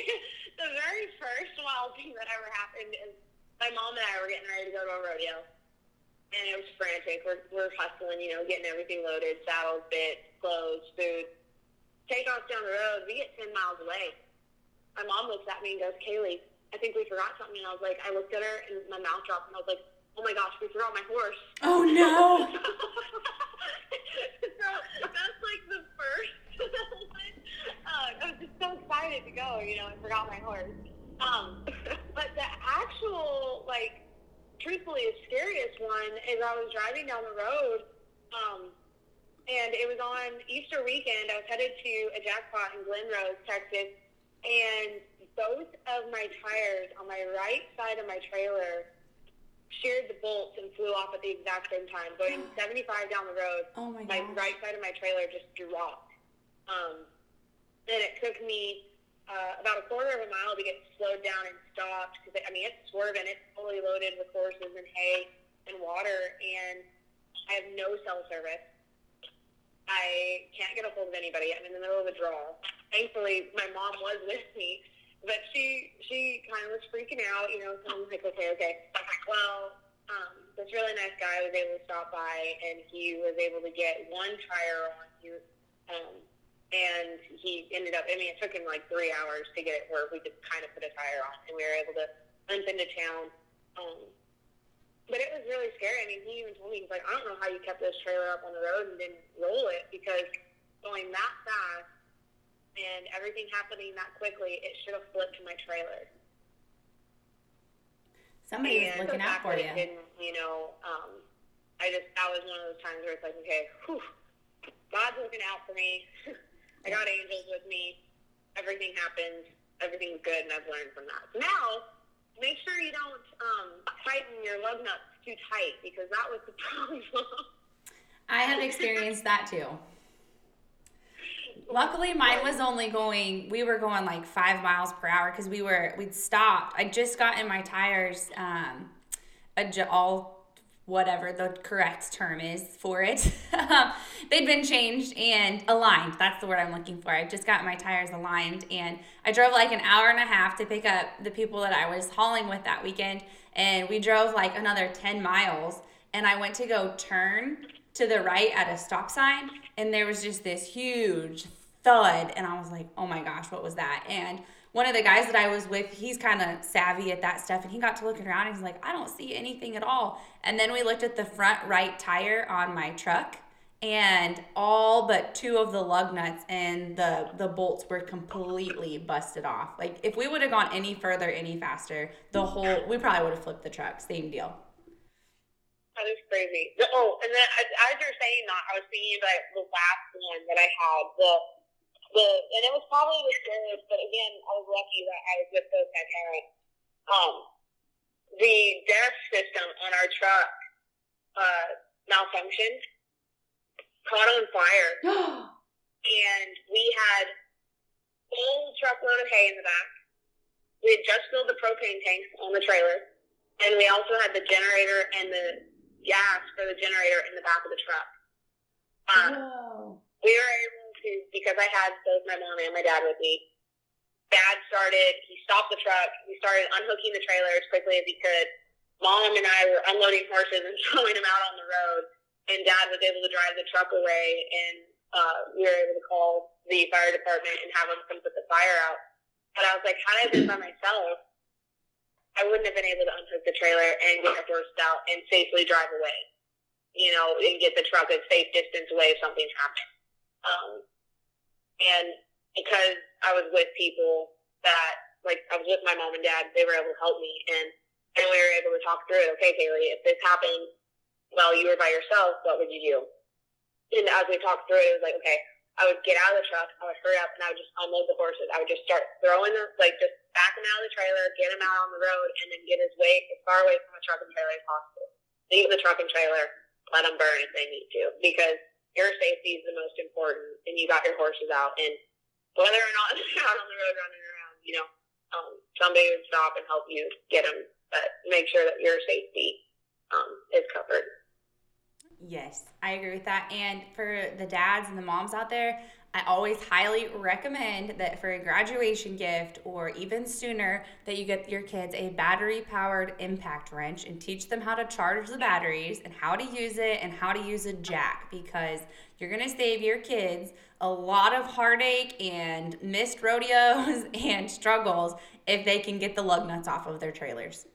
the very first wild thing that ever happened is my mom and I were getting ready to go to a rodeo, and it was frantic. We're we're hustling, you know, getting everything loaded, saddles, bits, clothes, food. Take off down the road. We get ten miles away. My mom looks at me and goes, "Kaylee, I think we forgot something." And I was like, I looked at her and my mouth dropped, and I was like, "Oh my gosh, we forgot my horse." Oh no. so that's like the first. Uh, I was just so excited to go, you know, I forgot my horse. Um, but the actual, like, truthfully, the scariest one is I was driving down the road, um, and it was on Easter weekend. I was headed to a jackpot in Glen Rose, Texas, and both of my tires on my right side of my trailer sheared the bolts and flew off at the exact same time, going 75 down the road Oh my my gosh. right side of my trailer just dropped. Um, and it took me uh, about a quarter of a mile to get slowed down and stopped because I mean it's swerving, it's fully loaded with horses and hay and water, and I have no cell service. I can't get a hold of anybody. I'm in the middle of a draw. Thankfully, my mom was with me, but she she kind of was freaking out. You know, so I'm like, okay, okay. Well, um, this really nice guy was able to stop by, and he was able to get one tire on you. Um, and he ended up. I mean, it took him like three hours to get it where we could kind of put a tire on, and we were able to limp into town. Um, but it was really scary. I mean, he even told me he's like, I don't know how you kept this trailer up on the road and didn't roll it because going that fast and everything happening that quickly, it should have flipped to my trailer. Somebody was looking out for you. Didn't, you know, um, I just that was one of those times where it's like, okay, whew, God's looking out for me. I got angels with me. Everything happens. Everything's good, and I've learned from that. Now, make sure you don't um, tighten your lug nuts too tight because that was the problem. I have experienced that too. Luckily, mine was only going. We were going like five miles per hour because we were we'd stopped. I just got in my tires, um, adju- all whatever the correct term is for it. They'd been changed and aligned. That's the word I'm looking for. I just got my tires aligned and I drove like an hour and a half to pick up the people that I was hauling with that weekend. And we drove like another 10 miles and I went to go turn to the right at a stop sign and there was just this huge thud and I was like, "Oh my gosh, what was that?" And one of the guys that I was with, he's kind of savvy at that stuff and he got to looking around and he's like, "I don't see anything at all." And then we looked at the front right tire on my truck and all but two of the lug nuts and the the bolts were completely busted off. Like if we would have gone any further any faster, the whole we probably would have flipped the truck. Same deal. That is crazy. Oh, and then as, as you're saying that, I was thinking about the last one that I had. The the and it was probably the scariest, but again, I was lucky that I was with both my parents. Um, the dash system on our truck uh, malfunctioned, caught on fire, and we had full truckload of hay in the back. We had just filled the propane tanks on the trailer, and we also had the generator and the gas for the generator in the back of the truck. Um, we were able to because I had both my mom and my dad with me. Dad started, he stopped the truck. We started unhooking the trailer as quickly as he could. Mom and I were unloading horses and throwing them out on the road. And Dad was able to drive the truck away, and uh, we were able to call the fire department and have them come put the fire out. But I was like, had I been by myself, I wouldn't have been able to unhook the trailer and get the horse out and safely drive away. You know, and get the truck a safe distance away if something happened. Um, and because I was with people that, like, I was with my mom and dad, they were able to help me, and and we were able to talk through it. Okay, Kaylee, if this happened while you were by yourself, what would you do? And as we talked through it, it was like, okay, I would get out of the truck, I would hurry up, and I would just unload the horses. I would just start throwing them, like just back them out of the trailer, get them out on the road, and then get as way as far away from the truck and trailer as possible. Leave the truck and trailer, let them burn if they need to, because your safety is the most important, and you got your horses out, and whether or not they're out on the road running around, you know, um, somebody would stop and help you get them, but make sure that your safety um, is covered. Yes, I agree with that. And for the dads and the moms out there, I always highly recommend that for a graduation gift or even sooner that you get your kids a battery powered impact wrench and teach them how to charge the batteries and how to use it and how to use a jack because you're going to save your kids a lot of heartache and missed rodeos and struggles if they can get the lug nuts off of their trailers.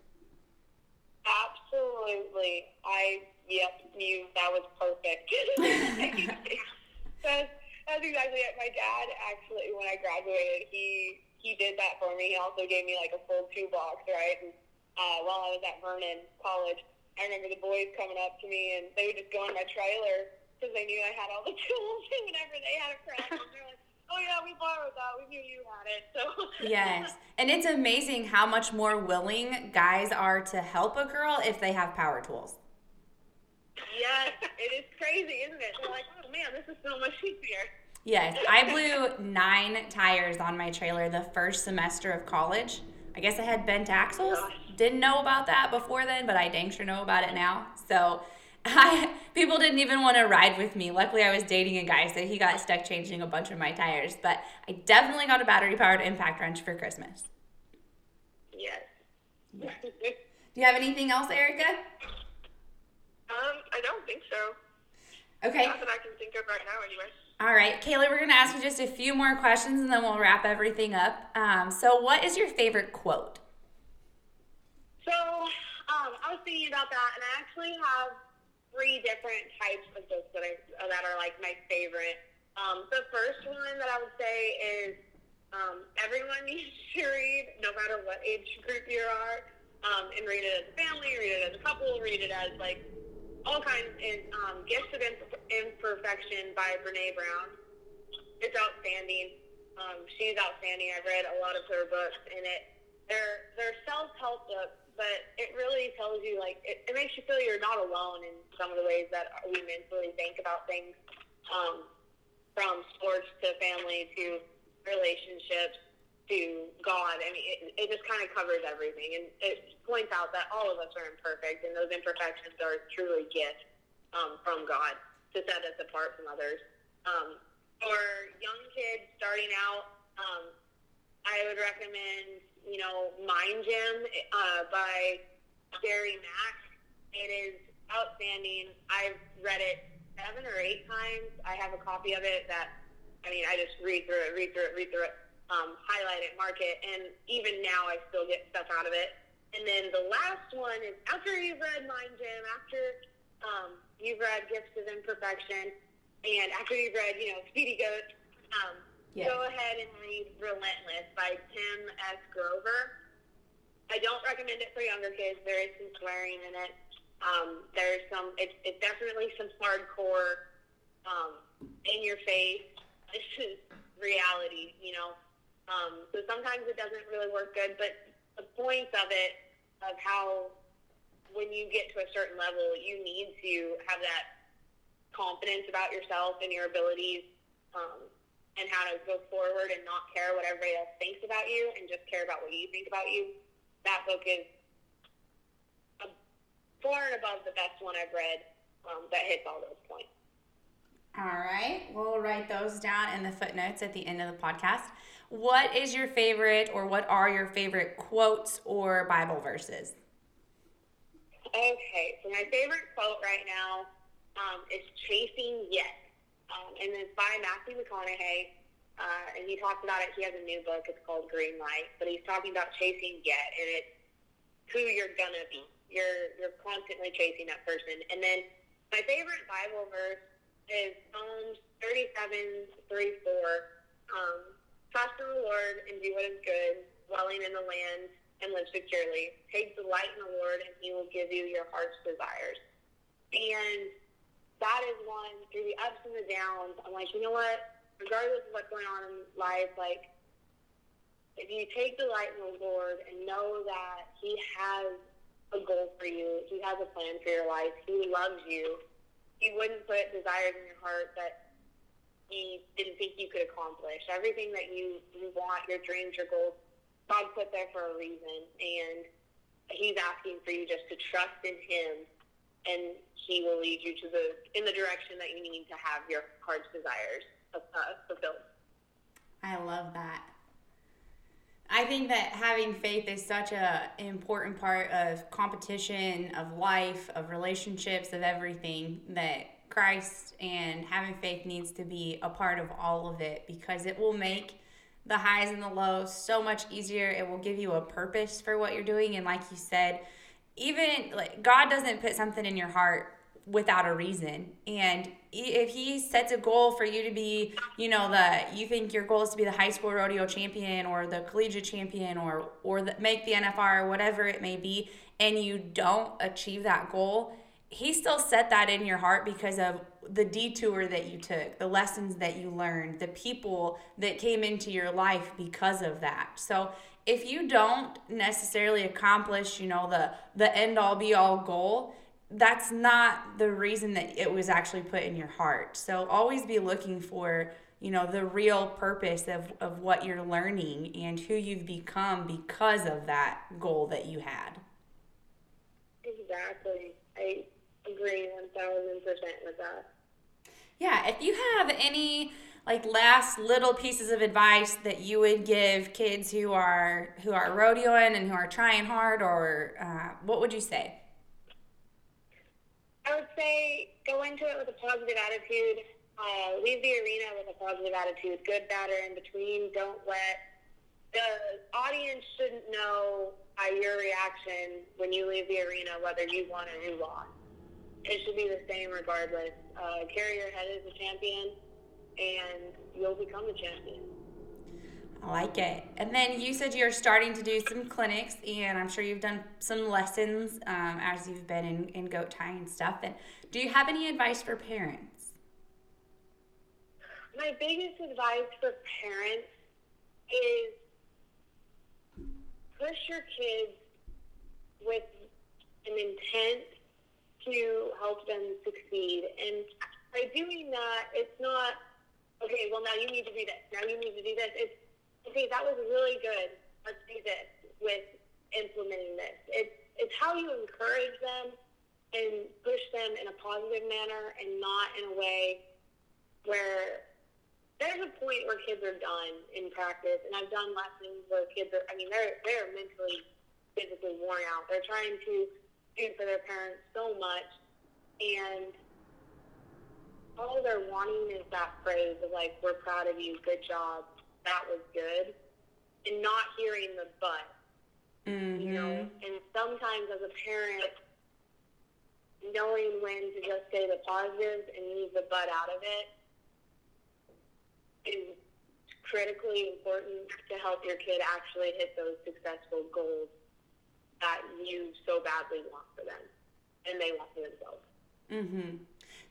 Absolutely. I Yep, you. That was perfect. that's, exactly it. My dad actually, when I graduated, he he did that for me. He also gave me like a full toolbox, right? And, uh, while I was at Vernon College, I remember the boys coming up to me and they would just go in my trailer because they knew I had all the tools. And whenever they had a problem, they're like. Oh yeah, we borrowed that. We knew you had it. So Yes. And it's amazing how much more willing guys are to help a girl if they have power tools. Yes, it is crazy, isn't it? They're like, oh man, this is so much easier. Yes, I blew nine tires on my trailer the first semester of college. I guess I had bent axles. Didn't know about that before then, but I dang sure know about it now. So I people didn't even want to ride with me. Luckily, I was dating a guy, so he got stuck changing a bunch of my tires. But I definitely got a battery powered impact wrench for Christmas. Yes. Do you have anything else, Erica? Um, I don't think so. Okay. Not that I can think of right now, anyway. All right, Kayla, we're going to ask you just a few more questions and then we'll wrap everything up. Um, so, what is your favorite quote? So, um, I was thinking about that, and I actually have three different types of books that, I, that are like my favorite. Um, the first one that I would say is um, everyone needs to read, no matter what age group you are, um, and read it as a family, read it as a couple, read it as like all kinds is um, Gifts of Imperfection by Brene Brown. It's outstanding. Um, she's outstanding. I've read a lot of her books, and it they're they're self help books, but it really tells you like it, it makes you feel you're not alone in some of the ways that we mentally think about things, um, from sports to family to relationships to God. I mean, it, it just kind of covers everything, and it points out that all of us are imperfect, and those imperfections are truly gifts um, from God to set us apart from others. Um, for young kids starting out, um, I would recommend, you know, Mind Gym uh, by Gary Mack. It is outstanding. I've read it seven or eight times. I have a copy of it that, I mean, I just read through it, read through it, read through it um, highlight it, mark it, and even now I still get stuff out of it. And then the last one is after you've read Mind Gym, after um, you've read Gifts of Imperfection, and after you've read, you know, Speedy Goat, um, yes. go ahead and read Relentless by Tim S. Grover. I don't recommend it for younger kids. There is some swearing in it. Um, there's some, it's, it's definitely some hardcore, um, in your face. This is reality, you know. Um, so sometimes it doesn't really work good, but the point of it, of how when you get to a certain level, you need to have that confidence about yourself and your abilities, um, and how to go forward and not care what everybody else thinks about you and just care about what you think about you. That book is far and above the best one I've read um, that hits all those points. All right, we'll write those down in the footnotes at the end of the podcast. What is your favorite, or what are your favorite quotes or Bible verses? Okay, so my favorite quote right now um, is "Chasing Yet," um, and it's by Matthew McConaughey. Uh, and he talks about it. He has a new book. It's called Green Light, but he's talking about chasing Yet, and it's who you're gonna be. You're you're constantly chasing that person. And then my favorite Bible verse is Psalms 37, 3, 4. Um, Trust in the Lord and do what is good, dwelling in the land and live securely. Take delight in the Lord, and He will give you your heart's desires. And that is one through the ups and the downs. I'm like, you know what? regardless of what's going on in life, like if you take delight in the Lord and know that He has a goal for you, He has a plan for your life, He loves you, He wouldn't put desires in your heart that He didn't think you could accomplish. Everything that you, you want, your dreams, your goals, God put there for a reason. And He's asking for you just to trust in Him and He will lead you to the in the direction that you need to have your heart's desires uh, fulfilled. I love that. I think that having faith is such a important part of competition, of life, of relationships, of everything that Christ and having faith needs to be a part of all of it because it will make the highs and the lows so much easier. It will give you a purpose for what you're doing and like you said, even like God doesn't put something in your heart without a reason. And if he sets a goal for you to be, you know, the you think your goal is to be the high school rodeo champion or the collegiate champion or or the, make the NFR or whatever it may be, and you don't achieve that goal, he still set that in your heart because of the detour that you took, the lessons that you learned, the people that came into your life because of that. So if you don't necessarily accomplish, you know, the the end all be all goal, that's not the reason that it was actually put in your heart. So always be looking for, you know, the real purpose of, of what you're learning and who you've become because of that goal that you had. Exactly. I agree 1000% with that. Yeah, if you have any like last little pieces of advice that you would give kids who are who are rodeoing and who are trying hard or uh, what would you say? I would say go into it with a positive attitude. Uh, leave the arena with a positive attitude, good, bad, or in between. Don't let the audience shouldn't know by your reaction when you leave the arena whether you won or you lost. It should be the same regardless. Uh, carry your head as a champion, and you'll become a champion. I like it. And then you said you're starting to do some clinics, and I'm sure you've done some lessons um, as you've been in, in goat tying and stuff. And do you have any advice for parents? My biggest advice for parents is push your kids with an intent to help them succeed. And by doing that, it's not, okay, well, now you need to do this. Now you need to do this. It's okay, that was really good. Let's do this with implementing this. It's it's how you encourage them and push them in a positive manner and not in a way where there's a point where kids are done in practice and I've done lessons where kids are I mean they're they're mentally physically worn out. They're trying to do for their parents so much. And all they're wanting is that phrase of like, we're proud of you, good job, that was good. And not hearing the but. Mm-hmm. You know, and sometimes as a parent, knowing when to just say the positives and leave the but out of it is critically important to help your kid actually hit those successful goals that you so badly want for them and they want for themselves. Mhm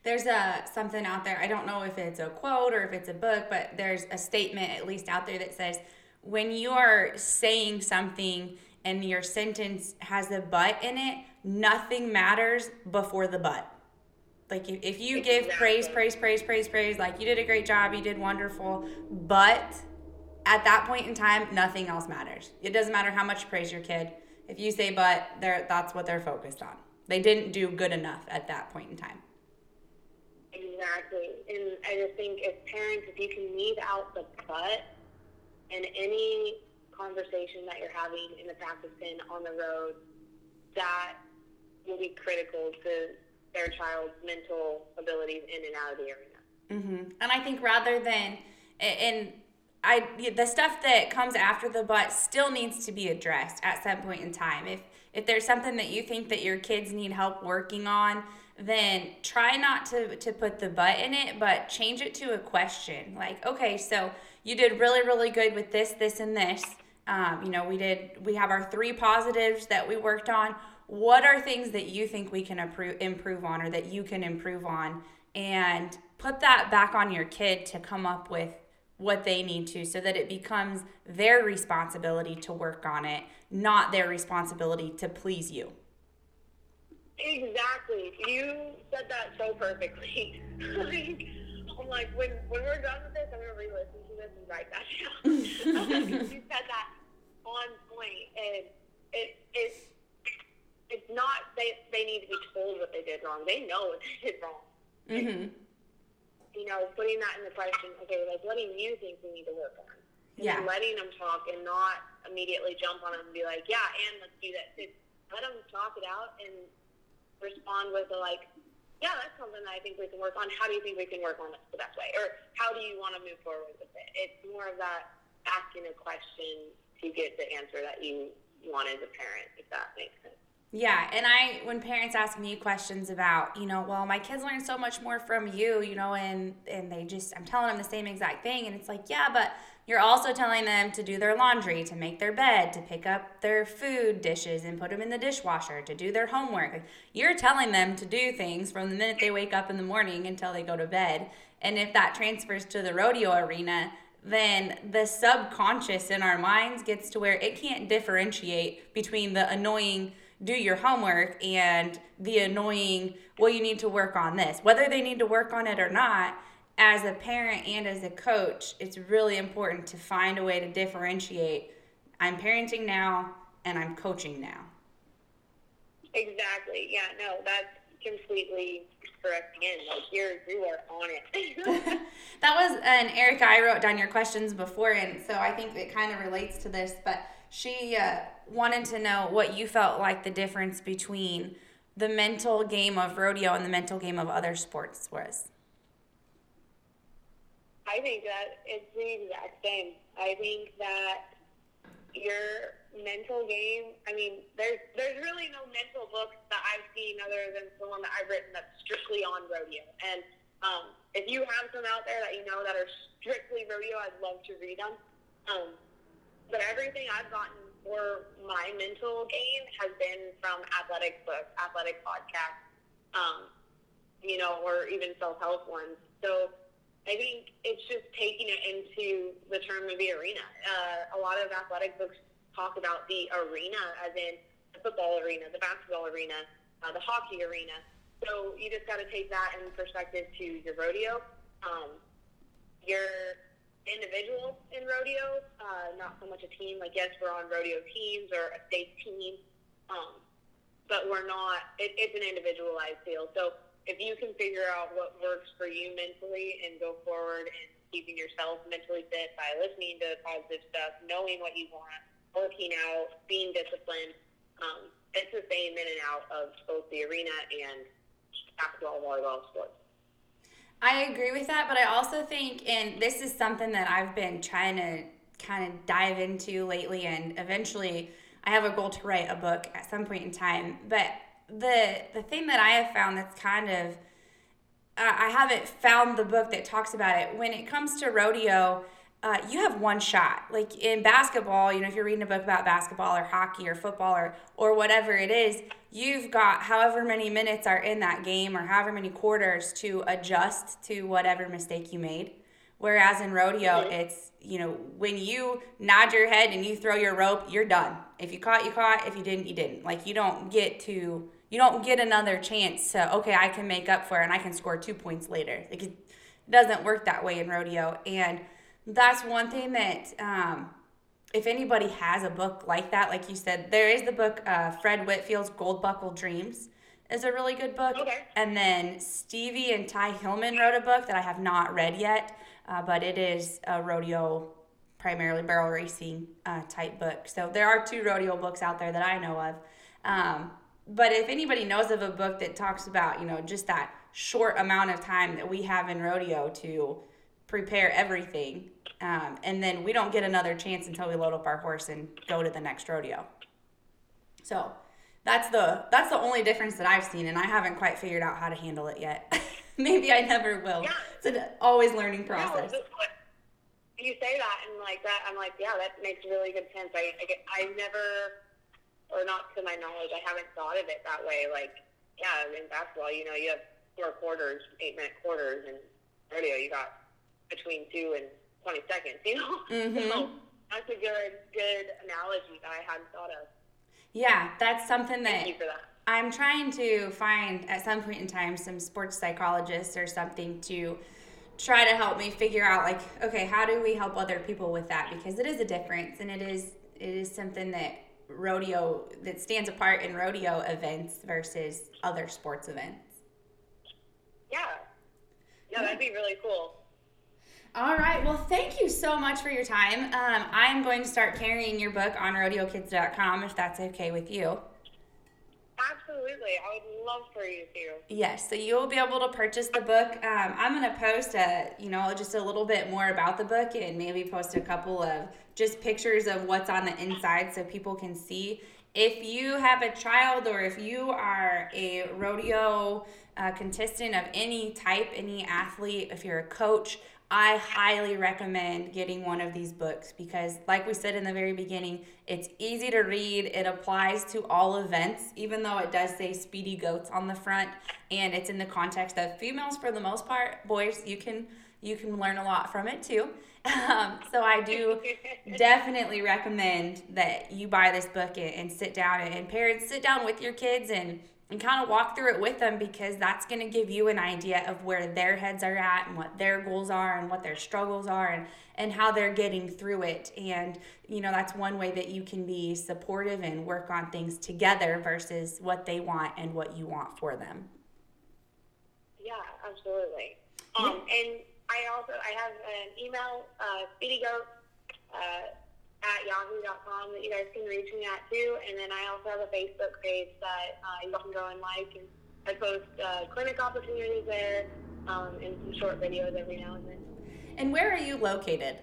there's a something out there. I don't know if it's a quote or if it's a book, but there's a statement at least out there that says when you are saying something and your sentence has a but in it, nothing matters before the but. Like if, if you give praise, praise, praise, praise, praise, like you did a great job, you did wonderful, but at that point in time, nothing else matters. It doesn't matter how much praise your kid. If you say but, they're, that's what they're focused on. They didn't do good enough at that point in time. Exactly. And I just think as parents, if you can leave out the but, in any conversation that you're having in the practice pen on the road, that will be critical to their child's mental abilities in and out of the arena. Mm-hmm. And I think rather than, and I the stuff that comes after the but still needs to be addressed at some point in time. If if there's something that you think that your kids need help working on, then try not to to put the but in it, but change it to a question. Like, okay, so you did really really good with this, this, and this. Um, you know, we did. We have our three positives that we worked on. What are things that you think we can improve improve on, or that you can improve on, and put that back on your kid to come up with what they need to so that it becomes their responsibility to work on it, not their responsibility to please you. Exactly. You said that so perfectly. I'm like, when, when we're done with this, I'm going to re listen to this and write that down. you said that on point, and it, it's, it's not they, they need to be told what they did wrong. They know what they did wrong. Mm-hmm you know, putting that in the question, okay, like what do you think we need to work on? And yeah. letting them talk and not immediately jump on them and be like, yeah, and let's do that. It's, let them talk it out and respond with a like, yeah, that's something that I think we can work on. How do you think we can work on it the best way? Or how do you want to move forward with it? It's more of that asking a question to get the answer that you want as a parent, if that makes sense. Yeah, and I when parents ask me questions about, you know, well, my kids learn so much more from you, you know, and and they just I'm telling them the same exact thing and it's like, yeah, but you're also telling them to do their laundry, to make their bed, to pick up their food dishes and put them in the dishwasher, to do their homework. You're telling them to do things from the minute they wake up in the morning until they go to bed. And if that transfers to the rodeo arena, then the subconscious in our minds gets to where it can't differentiate between the annoying do your homework and the annoying, well, you need to work on this. Whether they need to work on it or not, as a parent and as a coach, it's really important to find a way to differentiate I'm parenting now and I'm coaching now. Exactly. Yeah, no, that's completely correct again. Like you're you are on it. that was and Erica, I wrote down your questions before and so I think it kind of relates to this, but she uh, wanted to know what you felt like the difference between the mental game of rodeo and the mental game of other sports was. I think that it's the exact same. I think that your mental game. I mean, there's there's really no mental books that I've seen other than the one that I've written that's strictly on rodeo. And um, if you have some out there that you know that are strictly rodeo, I'd love to read them. Um, but everything I've gotten for my mental gain has been from athletic books, athletic podcasts, um, you know, or even self help ones. So I think it's just taking it into the term of the arena. Uh, a lot of athletic books talk about the arena, as in the football arena, the basketball arena, uh, the hockey arena. So you just got to take that in perspective to your rodeo. Um, your individuals in rodeo, uh, not so much a team. Like, yes, we're on rodeo teams or a state team, um, but we're not, it, it's an individualized deal. So if you can figure out what works for you mentally and go forward and keeping yourself mentally fit by listening to positive stuff, knowing what you want, working out, being disciplined, um, it's the same in and out of both the arena and basketball, volleyball, sports. I agree with that, but I also think, and this is something that I've been trying to kind of dive into lately, and eventually I have a goal to write a book at some point in time. But the the thing that I have found that's kind of I haven't found the book that talks about it. When it comes to rodeo, uh, you have one shot. Like in basketball, you know, if you're reading a book about basketball or hockey or football or or whatever it is, you've got however many minutes are in that game or however many quarters to adjust to whatever mistake you made. Whereas in rodeo, it's you know when you nod your head and you throw your rope, you're done. If you caught, you caught. If you didn't, you didn't. Like you don't get to you don't get another chance to okay, I can make up for it and I can score two points later. Like it doesn't work that way in rodeo and that's one thing that um, if anybody has a book like that, like you said, there is the book uh, Fred Whitfield's Gold Buckle Dreams is a really good book. Okay. And then Stevi and Ty Hillman wrote a book that I have not read yet, uh, but it is a rodeo primarily barrel racing uh, type book. So there are two rodeo books out there that I know of. Um, but if anybody knows of a book that talks about, you know, just that short amount of time that we have in rodeo to prepare everything, um, and then we don't get another chance until we load up our horse and go to the next rodeo. So that's the that's the only difference that I've seen, and I haven't quite figured out how to handle it yet. Maybe I never will. Yeah. It's an always learning process. No, you say that and like that, I'm like, yeah, that makes really good sense. I, I, get, I never, or not to my knowledge, I haven't thought of it that way. Like, yeah, in basketball, you know, you have four quarters, eight minute quarters, and rodeo, you got between two and 20 seconds, you know? Mhm. So that's a good, good analogy that I hadn't thought of. Yeah, that's something that Thank you for that. I'm trying to find at some point in time some sports psychologists or something to try to help me figure out like okay how do we help other people with that because it is a difference and it is it is something that rodeo that stands apart in rodeo events versus other sports events Yeah. Yeah, that'd be really cool. All right well thank you so much for your time um, i'm going to start carrying your book on rodeokids.com if that's okay with you Absolutely. I would love for you to. Yes, so you'll be able to purchase the book. Um, I'm going to post a, you know, just a little bit more about the book and maybe post a couple of just pictures of what's on the inside so people can see. If you have a child or if you are a rodeo uh, contestant of any type, any athlete, if you're a coach, I highly recommend getting one of these books because, like we said in the very beginning, it's easy to read. It applies to all events, even though it does say Speedy Goats on the front, and it's in the context of females for the most part. Boys, you can you can learn a lot from it too. Um, so I do definitely recommend that you buy this book and, and sit down and parents sit down with your kids and and kind of walk through it with them because that's going to give you an idea of where their heads are at and what their goals are and what their struggles are and, and how they're getting through it. And, you know, that's one way that you can be supportive and work on things together versus what they want and what you want for them. Yeah, absolutely. Um, and I also I have an email, uh, speedygoat uh, at yahoo.com that you guys can reach me at too. And then I also have a Facebook page that uh, you can go and like. And I post uh, clinic opportunities there um, and some short videos every now and then. And where are you located?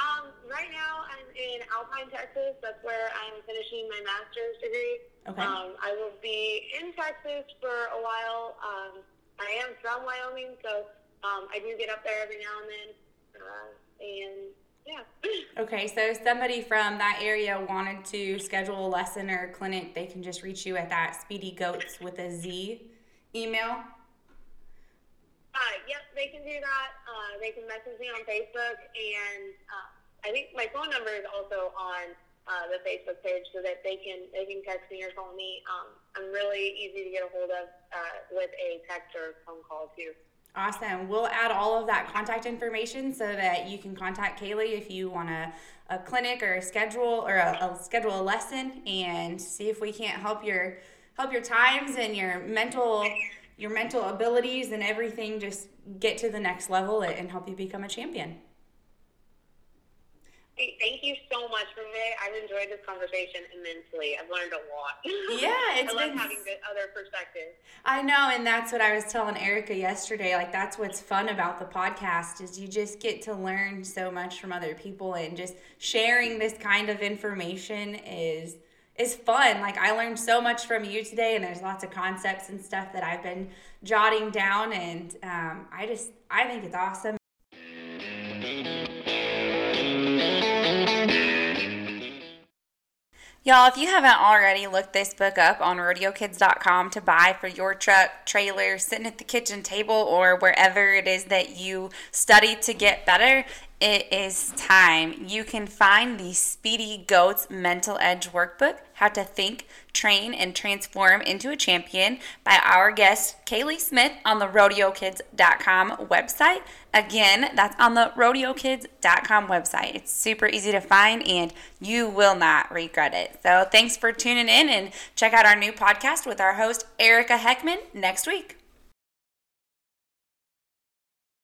Um, right now I'm in Alpine, Texas. That's where I'm finishing my master's degree. Okay. Um, I will be in Texas for a while. Um, I am from Wyoming, so um, I do get up there every now and then. Uh, and yeah. Okay, so if somebody from that area wanted to schedule a lesson or a clinic, they can just reach you at that Speedy Goats with a Z email. Uh, yep, they can do that. Uh, they can message me on Facebook, and uh, I think my phone number is also on uh, the Facebook page, so that they can they can text me or call me. Um, I'm really easy to get a hold of uh, with a text or phone call too. Awesome. We'll add all of that contact information so that you can contact Kaylee if you want a, a clinic or a schedule or a, a schedule a lesson and see if we can't help your help your times and your mental your mental abilities and everything just get to the next level and help you become a champion. Thank you so much for today. I've enjoyed this conversation immensely. I've learned a lot. Yeah, it's I love been- having the other perspectives. I know, and that's what I was telling Erica yesterday. Like that's what's fun about the podcast is you just get to learn so much from other people, and just sharing this kind of information is is fun. Like I learned so much from you today, and there's lots of concepts and stuff that I've been jotting down, and um, I just I think it's awesome. Y'all, if you haven't already looked this book up on rodeokids.com to buy for your truck, trailer, sitting at the kitchen table, or wherever it is that you study to get better, it is time. You can find the Speedy Goats Mental Edge Workbook How to Think, Train, and Transform into a Champion by our guest, Kaylee Smith, on the rodeokids.com website. Again, that's on the rodeokids.com website. It's super easy to find and you will not regret it. So thanks for tuning in and check out our new podcast with our host, Erica Heckman, next week.